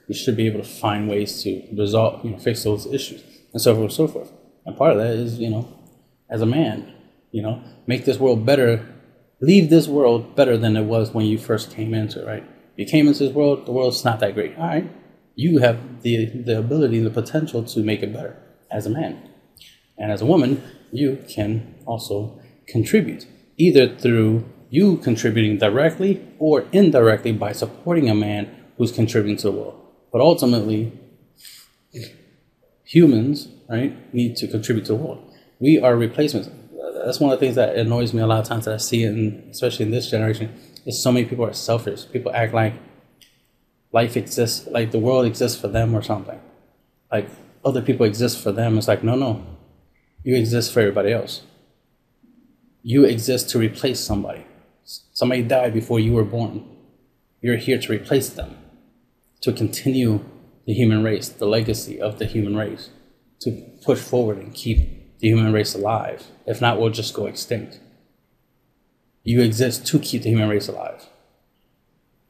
We should be able to find ways to resolve, you know, fix those issues and so forth and so forth. And part of that is, you know, as a man, you know, make this world better, leave this world better than it was when you first came into it, right? You came into this world, the world's not that great. All right, you have the, the ability, and the potential to make it better as a man. And as a woman, you can also contribute, either through you contributing directly or indirectly by supporting a man who's contributing to the world. But ultimately, humans right? Need to contribute to the world. We are replacements. That's one of the things that annoys me a lot of times that I see, in, especially in this generation, is so many people are selfish. People act like life exists, like the world exists for them or something. Like other people exist for them. It's like, no, no. You exist for everybody else. You exist to replace somebody. Somebody died before you were born. You're here to replace them, to continue the human race, the legacy of the human race, to push forward and keep the human race alive. If not, we'll just go extinct. You exist to keep the human race alive.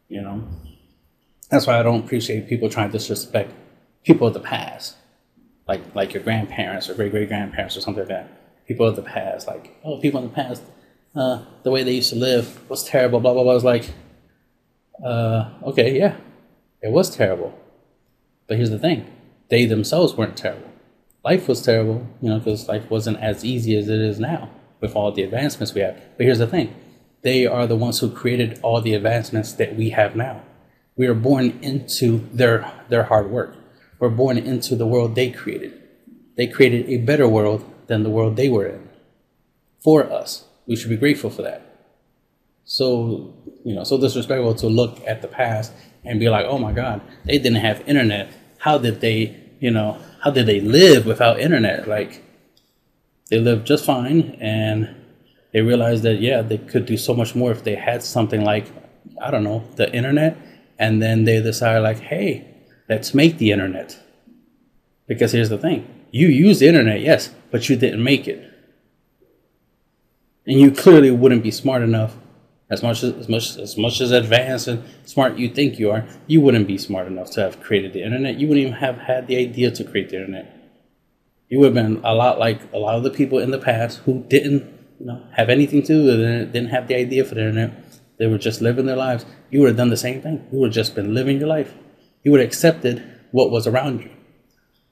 You know? That's why I don't appreciate people trying to disrespect people of the past, like like your grandparents or great great grandparents or something like that. People of the past, like oh, people in the past, uh, the way they used to live was terrible. Blah blah blah. It's like, uh, okay, yeah, it was terrible, but here's the thing: they themselves weren't terrible. Life was terrible, you know, because life wasn't as easy as it is now with all the advancements we have. But here's the thing: they are the ones who created all the advancements that we have now. We are born into their their hard work we're born into the world they created. They created a better world than the world they were in for us. We should be grateful for that. So, you know, so disrespectful to look at the past and be like, oh my God, they didn't have internet. How did they, you know, how did they live without internet? Like, they lived just fine and they realized that, yeah, they could do so much more if they had something like, I don't know, the internet. And then they decided, like, hey, let's make the internet. Because here's the thing you use the internet, yes, but you didn't make it. And you clearly wouldn't be smart enough, as much as, as much as much as advanced and smart you think you are, you wouldn't be smart enough to have created the internet. You wouldn't even have had the idea to create the internet. You would have been a lot like a lot of the people in the past who didn't you know, have anything to do with it, didn't have the idea for the internet. They were just living their lives. You would have done the same thing. You would have just been living your life you would have accepted what was around you.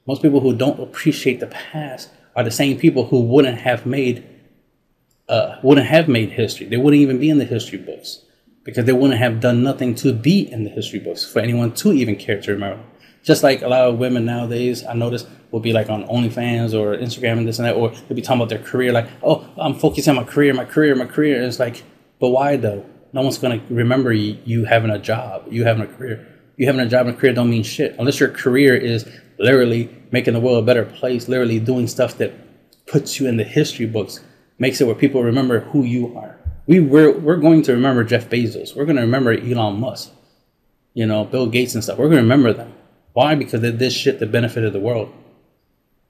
Most people who don't appreciate the past are the same people who wouldn't have made uh, wouldn't have made history. They wouldn't even be in the history books because they wouldn't have done nothing to be in the history books for anyone to even care to remember. Just like a lot of women nowadays, I notice will be like on OnlyFans or Instagram and this and that, or they'll be talking about their career, like, oh, I'm focusing on my career, my career, my career. And it's like, but why though? No one's gonna remember you, you having a job, you having a career you having a job and a career don't mean shit unless your career is literally making the world a better place, literally doing stuff that puts you in the history books, makes it where people remember who you are. We we're, we're going to remember Jeff Bezos. We're going to remember Elon Musk. You know, Bill Gates and stuff. We're going to remember them. Why? Because they did shit that benefited the world.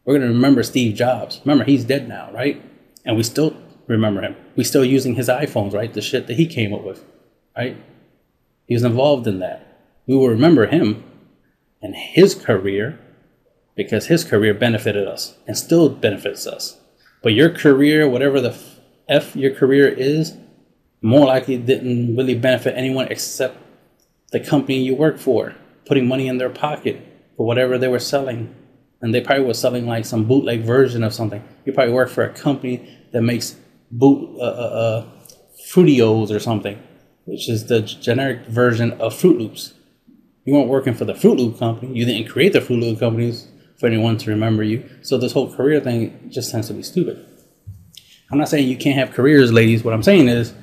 We're going to remember Steve Jobs. Remember, he's dead now, right? And we still remember him. We still using his iPhones, right? The shit that he came up with, right? He was involved in that we will remember him and his career because his career benefited us and still benefits us. But your career, whatever the F your career is, more likely didn't really benefit anyone except the company you work for, putting money in their pocket for whatever they were selling. And they probably were selling like some bootleg version of something. You probably work for a company that makes boot uh, uh, uh, Fruitios or something, which is the generic version of Froot Loops. You weren't working for the Froot Loop company. You didn't create the Froot Loop companies for anyone to remember you. So this whole career thing just tends to be stupid. I'm not saying you can't have careers, ladies. What I'm saying is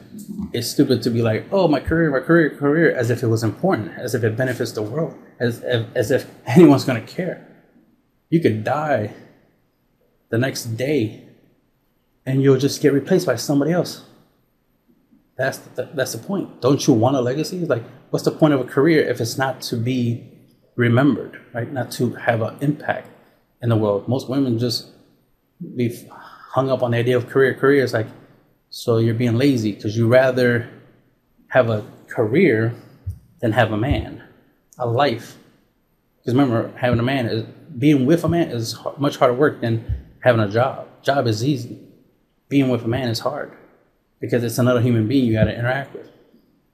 it's stupid to be like, oh, my career, my career, career, as if it was important, as if it benefits the world, as, as if anyone's going to care. You could die the next day and you'll just get replaced by somebody else. That's the, that's the point. Don't you want a legacy? Like, what's the point of a career if it's not to be remembered, right? Not to have an impact in the world. Most women just be hung up on the idea of career. Career is like, so you're being lazy because you rather have a career than have a man, a life. Because remember, having a man is being with a man is much harder work than having a job. Job is easy. Being with a man is hard because it's another human being you got to interact with,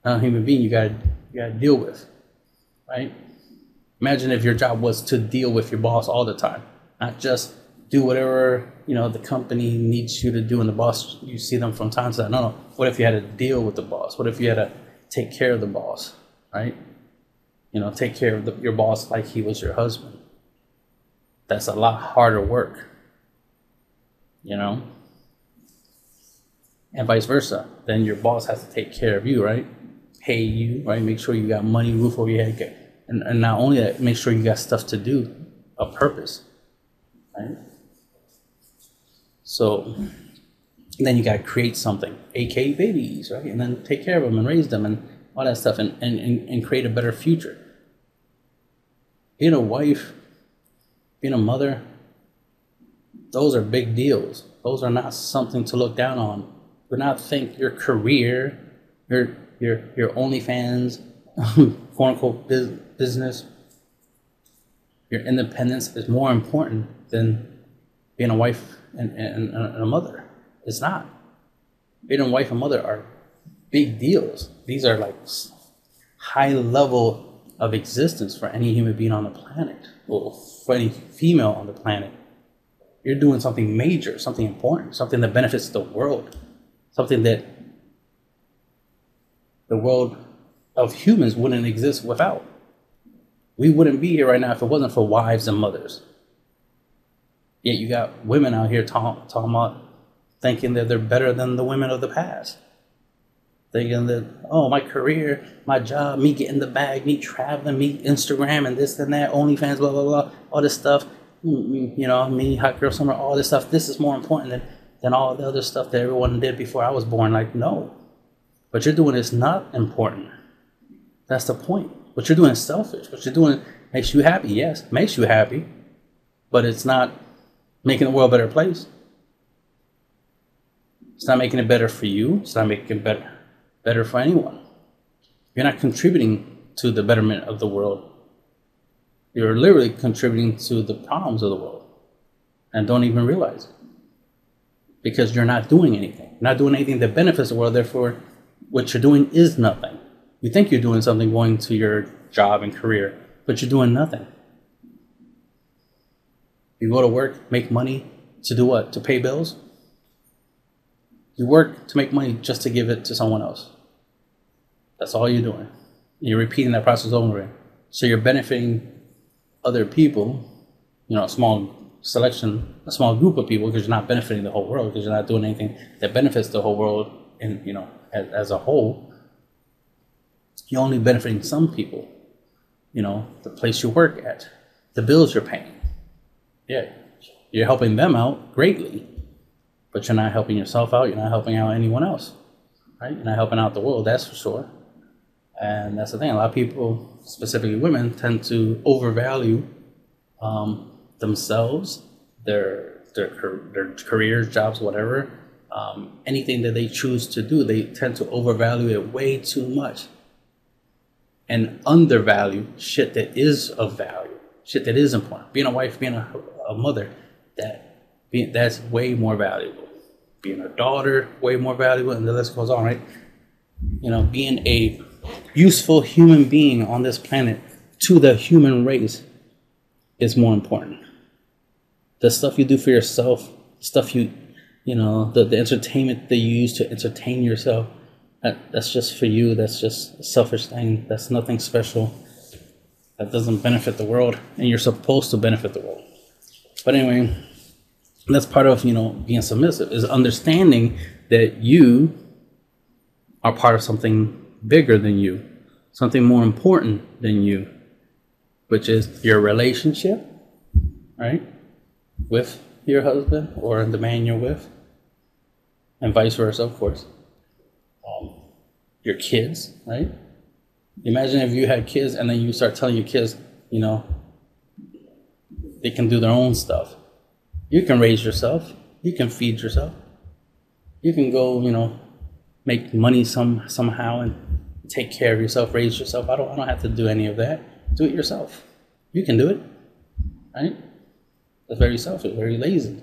another human being you got you got to deal with, right? Imagine if your job was to deal with your boss all the time, not just do whatever you know the company needs you to do, and the boss you see them from time to time. No, no. What if you had to deal with the boss? What if you had to take care of the boss, right? You know, take care of the, your boss like he was your husband. That's a lot harder work. you know? And vice versa. Then your boss has to take care of you, right? Pay you, right? Make sure you got money, roof over your head. And, and not only that, make sure you got stuff to do, a purpose, right? So then you got to create something, aka babies, right? And then take care of them and raise them and all that stuff and, and, and, and create a better future. Being a wife, being a mother, those are big deals. Those are not something to look down on. Do not think your career, your your your OnlyFans, quote unquote business, your independence is more important than being a wife and, and, and a mother. It's not. Being a wife and mother are big deals. These are like high level of existence for any human being on the planet, or for any female on the planet. You're doing something major, something important, something that benefits the world, something that the world of humans wouldn't exist without. We wouldn't be here right now if it wasn't for wives and mothers. Yet you got women out here talking, talking about thinking that they're better than the women of the past. Thinking that, oh, my career, my job, me getting the bag, me traveling, me Instagram and this and that, OnlyFans, blah, blah, blah, all this stuff, you know, me, hot girl summer, all this stuff. This is more important than, than all the other stuff that everyone did before I was born. Like, no. What you're doing is not important. That's the point. What you're doing is selfish. What you're doing makes you happy. Yes, makes you happy, but it's not making the world a better place. It's not making it better for you. It's not making it better, better for anyone. You're not contributing to the betterment of the world. You're literally contributing to the problems of the world and don't even realize it. Because you're not doing anything. You're not doing anything that benefits the world, therefore, what you're doing is nothing. You think you're doing something going to your job and career, but you're doing nothing. You go to work, make money to do what? To pay bills? You work to make money just to give it to someone else. That's all you're doing. You're repeating that process over again. So you're benefiting other people, you know, a small selection, a small group of people, because you're not benefiting the whole world, because you're not doing anything that benefits the whole world in, you know, as, as a whole. You're only benefiting some people, you know, the place you work at, the bills you're paying. Yeah, you're helping them out greatly but you're not helping yourself out. You're not helping out anyone else, right? You're not helping out the world, that's for sure. And that's the thing. A lot of people, specifically women, tend to overvalue um, themselves, their their their careers, jobs, whatever, um, anything that they choose to do. They tend to overvalue it way too much, and undervalue shit that is of value, shit that is important. Being a wife, being a, a mother, that being, that's way more valuable. Being a daughter, way more valuable, and the list goes on, right? You know, being a useful human being on this planet to the human race is more important. The stuff you do for yourself, stuff you, you know, the, the entertainment that you use to entertain yourself, that, that's just for you. That's just a selfish thing. That's nothing special. That doesn't benefit the world, and you're supposed to benefit the world. But anyway, that's part of you know being submissive is understanding that you are part of something bigger than you something more important than you which is your relationship right with your husband or the man you're with and vice versa of course um, your kids right imagine if you had kids and then you start telling your kids you know they can do their own stuff you can raise yourself. You can feed yourself. You can go, you know, make money some somehow and take care of yourself, raise yourself. I don't I don't have to do any of that. Do it yourself. You can do it. Right? That's very selfish, very lazy.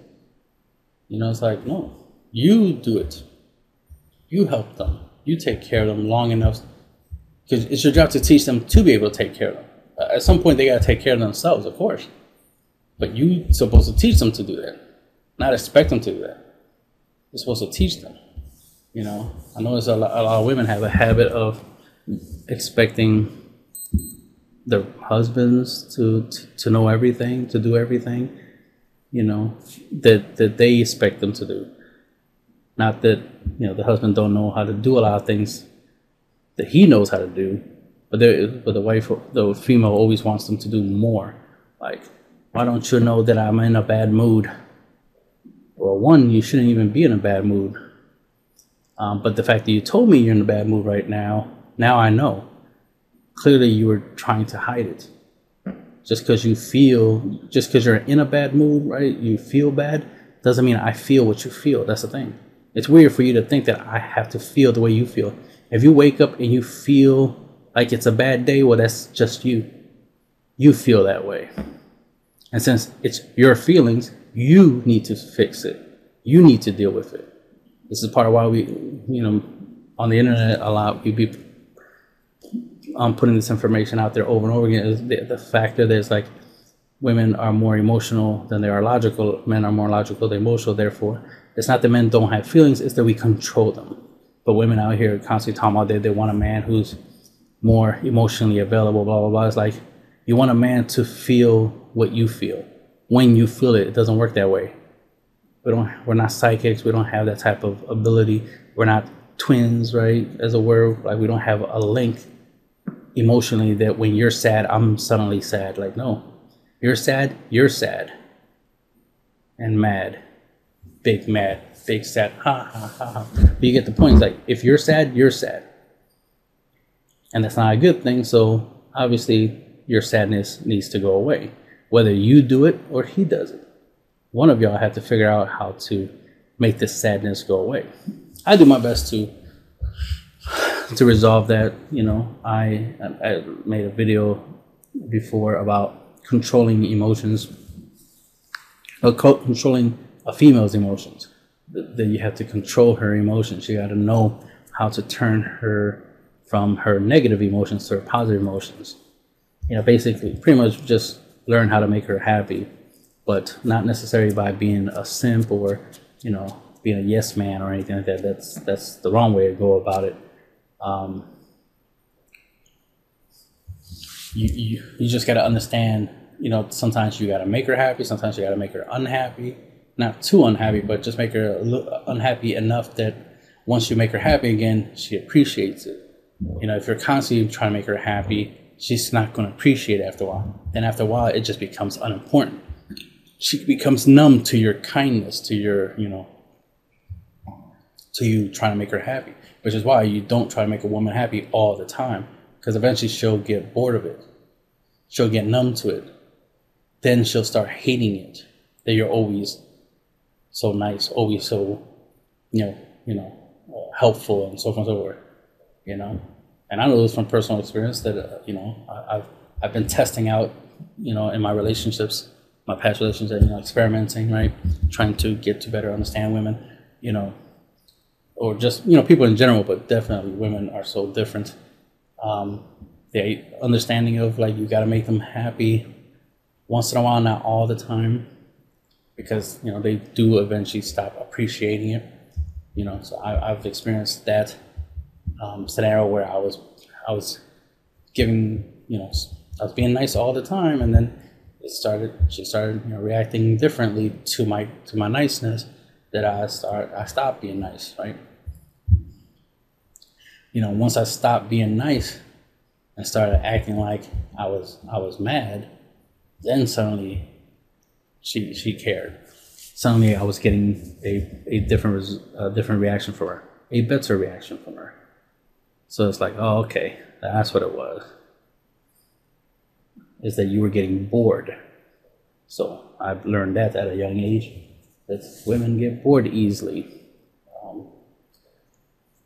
You know, it's like, no, you do it. You help them. You take care of them long enough. Because it's your job to teach them to be able to take care of them. Uh, at some point, they got to take care of themselves, of course. But you're supposed to teach them to do that, not expect them to do that. You're supposed to teach them. You know, I notice a a lot of women have a habit of expecting their husbands to, to, to know everything, to do everything. you know, that that they expect them to do. Not that you know the husband don't know how to do a lot of things that he knows how to do, but there, but the wife, the female, always wants them to do more. Like, why don't you know that I'm in a bad mood? Well, one, you shouldn't even be in a bad mood. Um, but the fact that you told me you're in a bad mood right now, now I know. Clearly, you were trying to hide it. Just because you feel, just because you're in a bad mood, right? You feel bad, doesn't mean I feel what you feel. That's the thing. It's weird for you to think that I have to feel the way you feel. If you wake up and you feel like it's a bad day, well, that's just you. You feel that way. And since it's your feelings, you need to fix it. You need to deal with it. This is part of why we, you know, on the internet a lot, we be um, putting this information out there over and over again. Is the, the fact that there's like women are more emotional than they are logical. Men are more logical than emotional. Therefore, it's not that men don't have feelings; it's that we control them. But women out here constantly talking about that they want a man who's more emotionally available. Blah blah blah. It's like you want a man to feel what you feel when you feel it. It doesn't work that way. We don't. We're not psychics. We don't have that type of ability. We're not twins, right? As a word, like we don't have a link emotionally that when you're sad, I'm suddenly sad. Like no, you're sad. You're sad and mad, big mad, fake sad. Ha ha ha ha. But you get the point. It's like if you're sad, you're sad, and that's not a good thing. So obviously, your sadness needs to go away whether you do it or he does it. One of y'all have to figure out how to make this sadness go away. I do my best to to resolve that. You know, I, I made a video before about controlling emotions, controlling a female's emotions. That you have to control her emotions. You got to know how to turn her from her negative emotions to her positive emotions. You know, basically, pretty much just learn how to make her happy, but not necessarily by being a simp or, you know, being a yes man or anything like that. That's that's the wrong way to go about it. Um, you, you you just got to understand. You know, sometimes you got to make her happy. Sometimes you got to make her unhappy. Not too unhappy, but just make her unhappy enough that once you make her happy again, she appreciates it. You know, if you're constantly trying to make her happy, she's not going to appreciate it after a while. Then after a while, it just becomes unimportant. She becomes numb to your kindness, to your, you know, to you trying to make her happy, which is why you don't try to make a woman happy all the time, because eventually she'll get bored of it. She'll get numb to it. Then she'll start hating it that you're always so nice, always so, you know, you know, uh, helpful and so forth and so forth, you know? And I know this from personal experience that uh, you know I, have I've been testing out you know in my relationships, my past relationships, you know, experimenting, right, trying to get to better understand women, you know, or just you know people in general, but definitely women are so different. Um, the understanding of like you got to make them happy once in a while, not all the time, because you know they do eventually stop appreciating it. You know, so I, I've experienced that um, scenario where I was I was giving you know I was being nice all the time, and then it started she started you know reacting differently to my to my niceness that I start I stopped being nice right. You know, once I stopped being nice and started acting like I was I was mad, then suddenly she she cared. Suddenly I was getting a, a different a different reaction from her, a better reaction from her. So it's like, oh, okay, that's what it was. Is that you were getting bored. So I've learned that at a young age that women get bored easily. Um,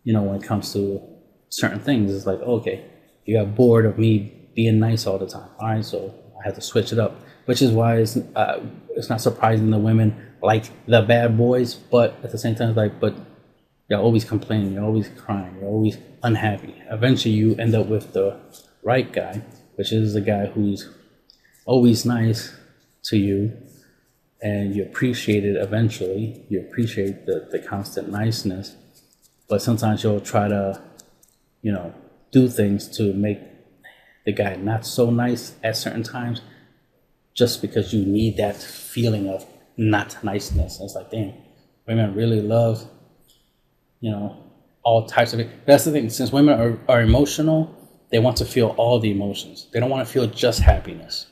you know, when it comes to certain things, it's like, okay, you got bored of me being nice all the time. All right, so I have to switch it up, which is why it's uh, it's not surprising the women like the bad boys, but at the same time, like, but you're always complaining, you're always crying, you're always unhappy. Eventually, you end up with the right guy, which is the guy who's always nice to you and you appreciate it eventually. You appreciate the, the constant niceness, but sometimes you'll try to, you know, do things to make the guy not so nice at certain times just because you need that feeling of not niceness. It's like, damn, women really love, you know, all types of it. That's the thing. Since women are, are emotional, they want to feel all the emotions. They don't want to feel just happiness,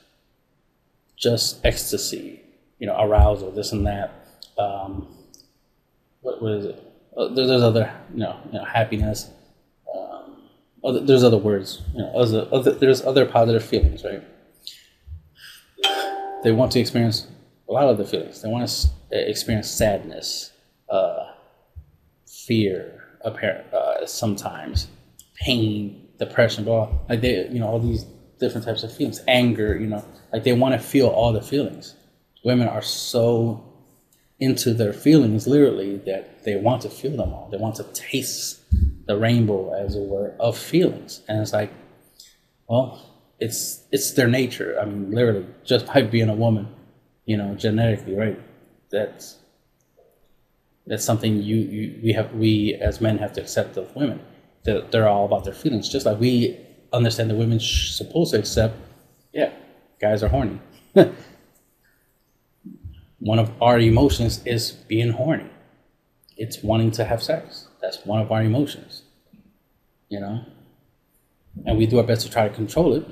just ecstasy, you know, arousal, this and that. Um, what, it? Uh, there's other, you know, you know happiness. Um, other, there's other words, you know, other, other, there's other positive feelings, right? They want to experience a lot of the feelings. They want to experience sadness, uh, fear, apparent, uh, sometimes pain, depression, all like they, you know, all these different types of feelings, anger, you know, like they want to feel all the feelings. Women are so into their feelings, literally, that they want to feel them all. They want to taste the rainbow, as it were, of feelings. And it's like, well, it's it's their nature. I mean, literally, just by being a woman, you know, genetically, right? That's that's something you, you we have we as men have to accept of women that they're all about their feelings, just like we understand that women are supposed to accept. Yeah, guys are horny. one of our emotions is being horny. It's wanting to have sex. That's one of our emotions. You know? And we do our best to try to control it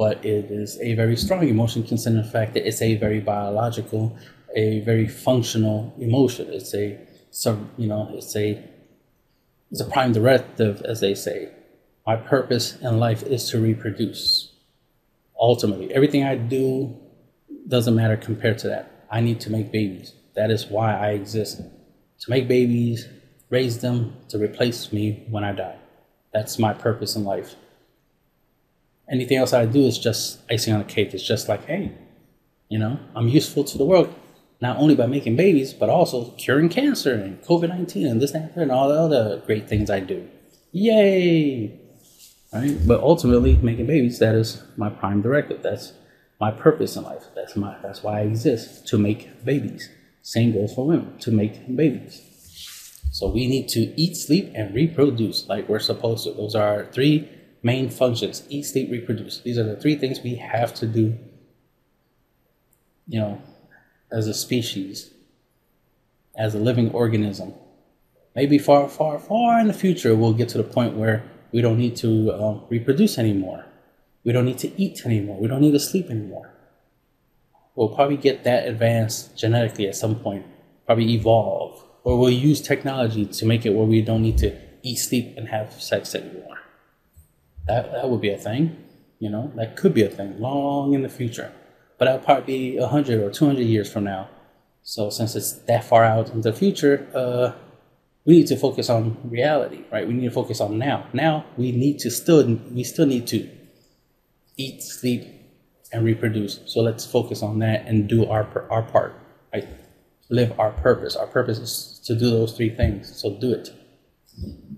but it is a very strong emotion considering the fact that it's a very biological, a very functional emotion. It's a, you know, it's a, it's a prime directive, as they say. My purpose in life is to reproduce. Ultimately, everything I do doesn't matter compared to that. I need to make babies. That is why I exist. To make babies, raise them to replace me when I die. That's my purpose in life anything else I do is just icing on the cake. It's just like, hey, you know, I'm useful to the world, not only by making babies, but also curing cancer and COVID 19 and this, that, and all the other great things I do. Yay! Right? But ultimately, making babies, that is my prime directive. That's my purpose in life. That's my that's why I exist, to make babies. Same goes for women, to make babies. So we need to eat, sleep, and reproduce like we're supposed to. Those are three main functions eat, sleep, reproduce. These are the three things we have to do, you know, as a species, as a living organism. Maybe far, far, far in the future, we'll get to the point where we don't need to uh, reproduce anymore. We don't need to eat anymore. We don't need to sleep anymore. We'll probably get that advanced genetically at some point, probably evolve, or we'll use technology to make it where we don't need to eat, sleep, and have sex anymore. That, that would be a thing, you know, that could be a thing long in the future. But that'll probably be 100 or 200 years from now. So since it's that far out in the future, uh, we need to focus on reality, right? We need to focus on now. Now we need to still we still need to eat, sleep, and reproduce. So let's focus on that and do our our part, right? Live our purpose. Our purpose is to do those three things. So do it.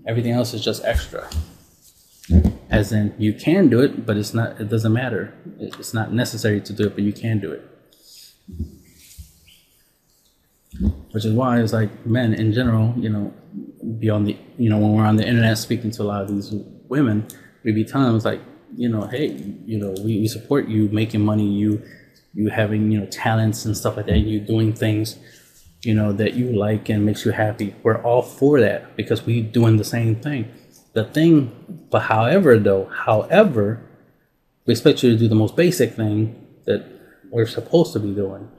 Everything else is just extra as in you can do it but it's not it doesn't matter. It's not necessary to do it but you can do it. Which is why it's like men in general you know beyond the you know when we're on the internet speaking to a lot of these women we be telling them it's like you know hey you know we, we support you making money you you having you know talents and stuff like that you doing things you know that you like and makes you happy. We're all for that because we doing the same thing the thing, but however, though, however, we expect you to do the most basic thing that we're supposed to be doing,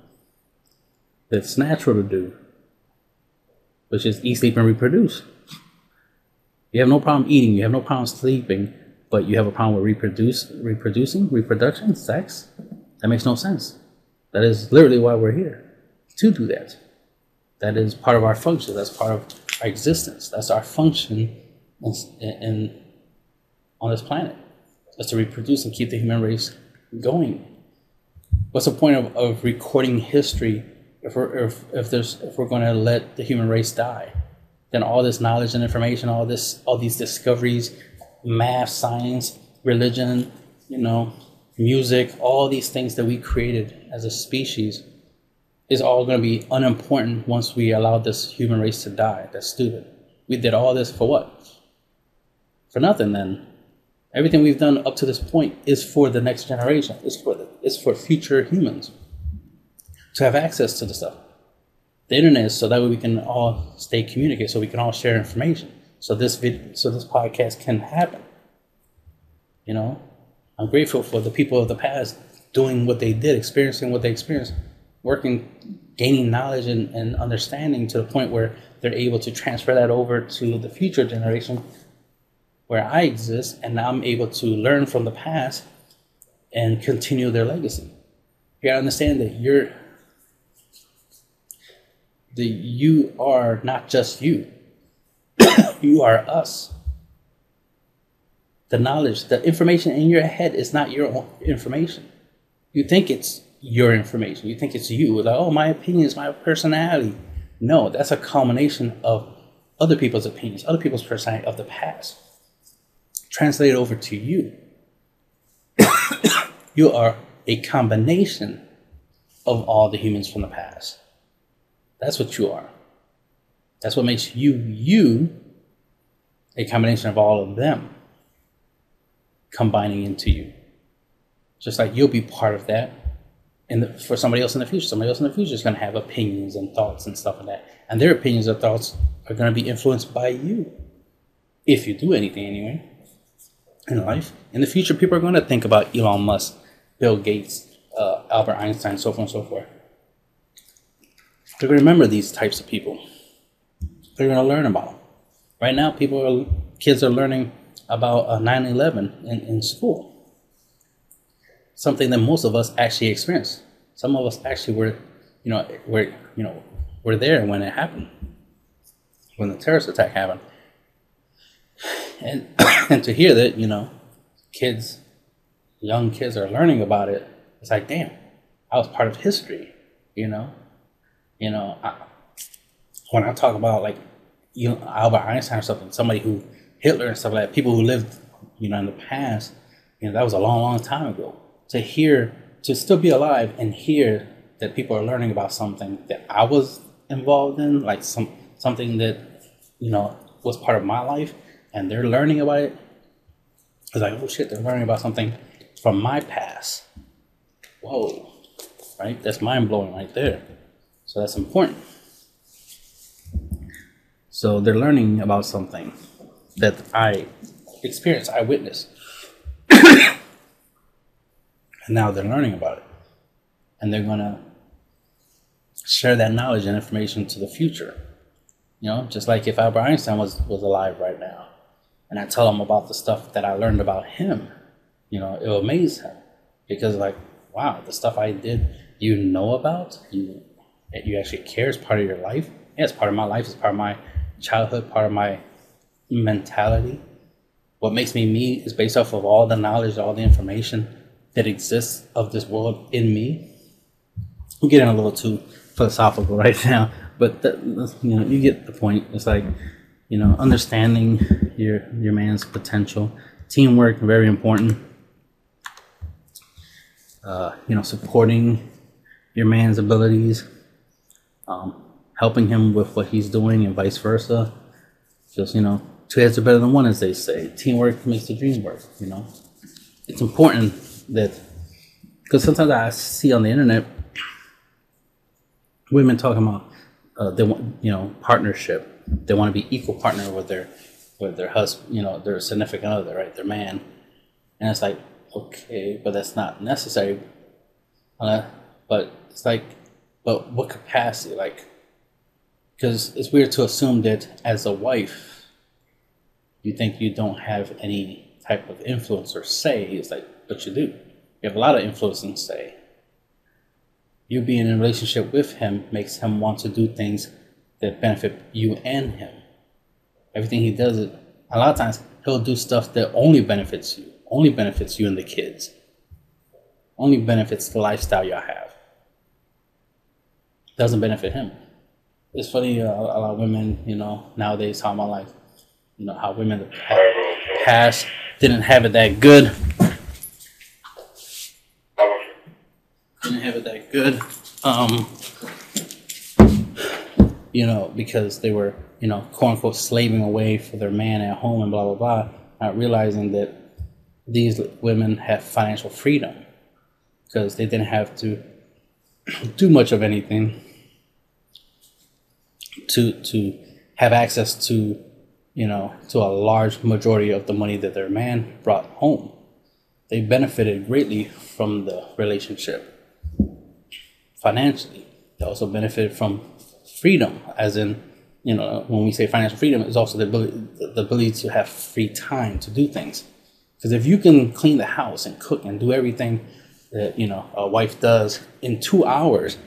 that's natural to do, which is eat, sleep, and reproduce. You have no problem eating, you have no problem sleeping, but you have a problem with reproduce, reproducing, reproduction, sex. That makes no sense. That is literally why we're here to do that. That is part of our function. That's part of our existence. That's our function in, on this planet is to reproduce and keep the human race going. What's the point of, of recording history if we're, if, if, there's, if we're going to let the human race die? Then all this knowledge and information, all this, all these discoveries, math, science, religion, you know, music, all these things that we created as a species is all going to be unimportant once we allow this human race to die. That's stupid. We did all this for what? For nothing then. Everything we've done up to this point is for the next generation. It's for the, it's for future humans. to have access to the stuff. The internet is so that way we can all stay communicated, so we can all share information. So this vid, so this podcast can happen. You know, I'm grateful for the people of the past doing what they did, experiencing what they experienced, working, gaining knowledge and, and understanding to the point where they're able to transfer that over to the future generation where I exist, and I'm able to learn from the past and continue their legacy. You gotta understand that you're that you are not just you. you are us. The knowledge, the information in your head is not your own information. You think it's your information. You think it's you. Like, oh, my opinions, my personality. No, that's a culmination of other people's opinions, other people's personality of the past. Translated over to you. you are a combination of all the humans from the past. That's what you are. That's what makes you you a combination of all of them combining into you. Just like you'll be part of that. And for somebody else in the future, somebody else in the future is going to have opinions and thoughts and stuff like that. And their opinions and thoughts are going to be influenced by you. If you do anything anyway in life. In the future, people are going to think about Elon Musk, Bill Gates, uh, Albert Einstein, so forth and so forth. They're going to remember these types of people. They're going to learn about them. Right now, people are, kids are learning about uh, 9/11 in, in school. Something that most of us actually experienced. Some of us actually were, you know, were you know, were there when it happened, when the terrorist attack happened. And and to hear that, you know, kids, young kids are learning about it. It's like, damn, I was part of history. You know, you know, I, when I talk about like you know Albert Einstein or something, somebody who Hitler and stuff like that, people who lived, you know, in the past, you know, that was a long, long time ago. To hear, to still be alive and hear that people are learning about something that I was involved in, like some something that, you know, was part of my life, and they're learning about it. It's like, oh shit, they're learning about something from my past. Whoa, right? That's mind blowing right there. So that's important. So they're learning about something that I experienced, I witnessed. and now they're learning about it. And they're going to share that knowledge and information to the future. You know, just like if Albert Einstein was, was alive right now, and I tell him about the stuff that I learned about him, you know, it will amaze him. Because, like, wow, the stuff I did, you know about, you, you actually care, it's part of your life. Yeah, it's part of my life, it's part of my childhood, part of my mentality. What makes me me is based off of all the knowledge, all the information that exists of this world in me. I'm getting a little too philosophical right now, but the, you know, you get the point. It's like, you know, understanding your your man's potential, teamwork very important. Uh, you know, supporting your man's abilities, um, helping him with what he's doing, and vice versa. Just you know, two heads are better than one, as they say. Teamwork makes the dream work. You know, it's important that because sometimes I see on the internet women talking about uh, they want you know partnership. They want to be equal partner with their with their husband, you know, their significant other, right, their man, and it's like okay, but that's not necessary. Uh, but it's like, but what capacity, like? Because it's weird to assume that as a wife you think you don't have any type of influence or say. He's like, but you do. You have a lot of influence and say. You being in a relationship with him makes him want to do things that benefit you and him. Everything he does, a lot of times he'll do stuff that only benefits you, only benefits you and the kids, only benefits the lifestyle y'all have. Doesn't benefit him. It's funny, uh, a lot of women, you know, nowadays talking about like, you know how women the past didn't have it that good. Didn't have it that good. Um, you know, because they were, you know, quote unquote slaving away for their man at home and blah blah blah, not realizing that these women have financial freedom because they didn't have to do much of anything to to have access to you know to a large majority of the money that their man brought home. They benefited greatly from the relationship financially. They also benefited from freedom as in you know when we say financial freedom is also the ability the ability to have free time to do things. Because if you can clean the house and cook and do everything that you know a wife does in two hours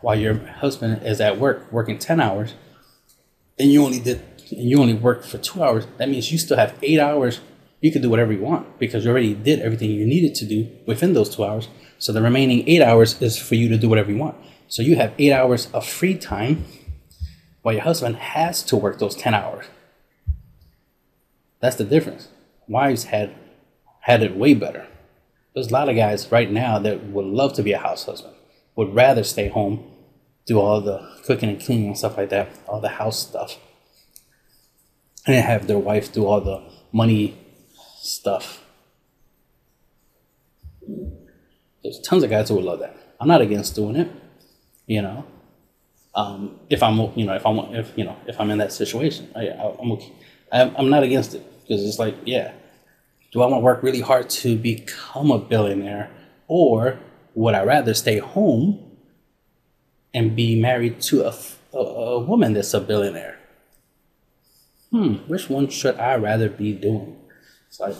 while your husband is at work working 10 hours and you only did and you only worked for two hours that means you still have eight hours. You can do whatever you want because you already did everything you needed to do within those two hours. So the remaining eight hours is for you to do whatever you want so you have eight hours of free time while your husband has to work those 10 hours that's the difference wives had had it way better there's a lot of guys right now that would love to be a house husband would rather stay home do all the cooking and cleaning and stuff like that, all the house stuff, and have their wife do all the money stuff. There's tons of guys who would love that. I'm not against doing it, you know. Um, if I'm, you know, if I'm, if you know, if I'm in that situation, I, am okay. I'm, I'm not against it because it's like, yeah, do I want to work really hard to become a billionaire, or would I rather stay home and be married to a, a, a woman that's a billionaire. Hmm, which one should I rather be doing? It's like,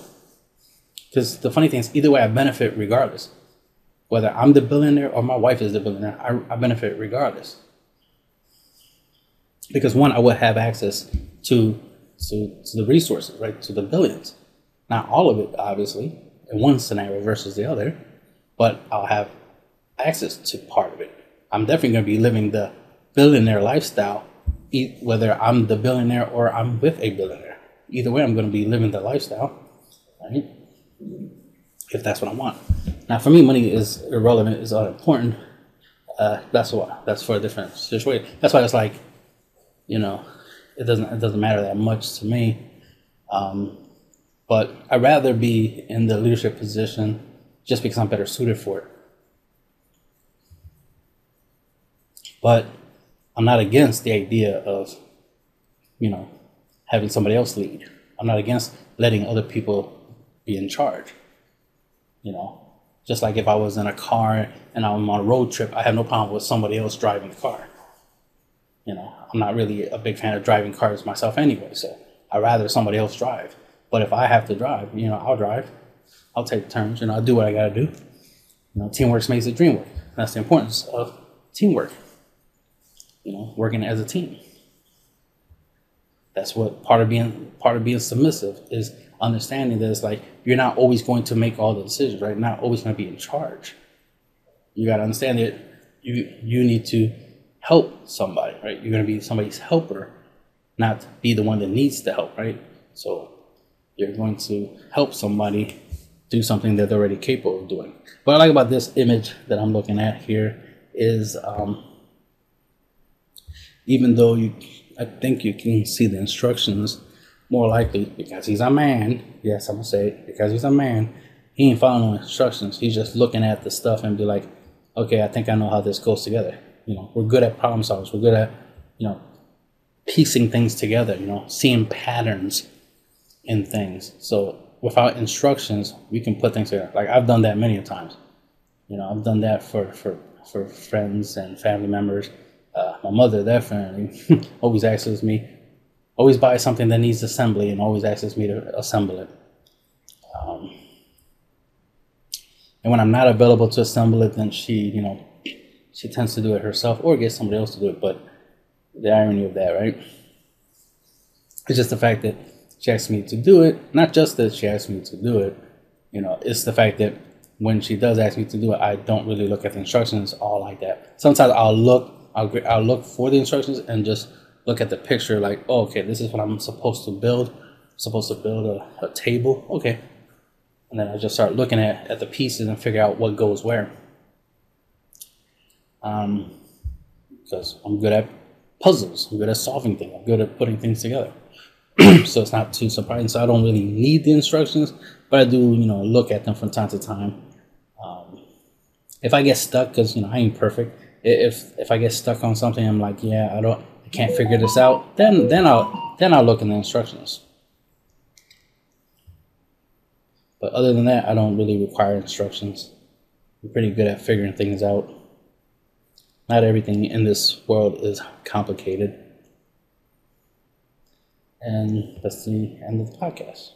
because the funny thing is, either way, I benefit regardless. Whether I'm the billionaire or my wife is the billionaire, I, I benefit regardless. Because one, I would have access to, to, to the resources, right? To the billions. Not all of it, obviously, in one scenario versus the other, but I'll have access to part of it. I'm definitely going to be living the billionaire lifestyle, whether I'm the billionaire or I'm with a billionaire. Either way, I'm going to be living the lifestyle, right? If that's what I want. Now, for me, money is irrelevant, is unimportant. Uh, that's what that's for a different situation. That's why it's like, you know, it doesn't it doesn't matter that much to me. Um, but I'd rather be in the leadership position just because I'm better suited for it. But I'm not against the idea of, you know, having somebody else lead. I'm not against letting other people be in charge. You know, just like if I was in a car and I'm on a road trip, I have no problem with somebody else driving the car. You know, I'm not really a big fan of driving cars myself anyway, so I'd rather somebody else drive. But if I have to drive, you know, I'll drive. I'll take turns, and I'll do what I gotta do. You know, teamwork makes the dream work. That's the importance of teamwork you know, working as a team. That's what part of being part of being submissive is understanding that it's like you're not always going to make all the decisions, right? Not always going to be in charge. You got to understand that you you need to help somebody, right? You're going to be somebody's helper, not be the one that needs the help, right? So you're going to help somebody do something that they're already capable of doing. What I like about this image that I'm looking at here is um, even though you, I think you can see the instructions more likely because he's a man. Yes, I'm gonna say it because he's a man. He ain't following instructions. He's just looking at the stuff and be like, okay, I think I know how this goes together. You know, we're good at problem solvers. We're good at, you know, piecing things together. You know, seeing patterns in things. So without instructions, we can put things together. Like I've done that many times. You know, I've done that for for for friends and family members uh, my mother definitely always asks me, always buy something that needs assembly and always asks me to assemble it. Um, and when I'm not available to assemble it, then she, you know, she tends to do it herself or get somebody else to do it. But the irony of that, right? It's just the fact that she asked me to do it. Not just that she asked me to do it, you know, it's the fact that when she does ask me to do it, I don't really look at the instructions all like that. Sometimes I'll look I'll, I'll look for the instructions and just look at the picture like, oh, okay, this is what I'm supposed to build. I'm supposed to build a, a table. Okay. And then I just start looking at, at the pieces and figure out what goes where. Um, because I'm good at puzzles. I'm good at solving things. I'm good at putting things together. so it's not too surprising. So I don't really need the instructions, but I do, you know, look at them from time to time. Um, if I get stuck, because you know I ain't perfect. If if I get stuck on something, I'm like, yeah, I don't, can't figure this out. Then then I'll then I'll look in the instructions. But other than that, I don't really require instructions. I'm pretty good at figuring things out. Not everything in this world is complicated. And that's the end of the podcast.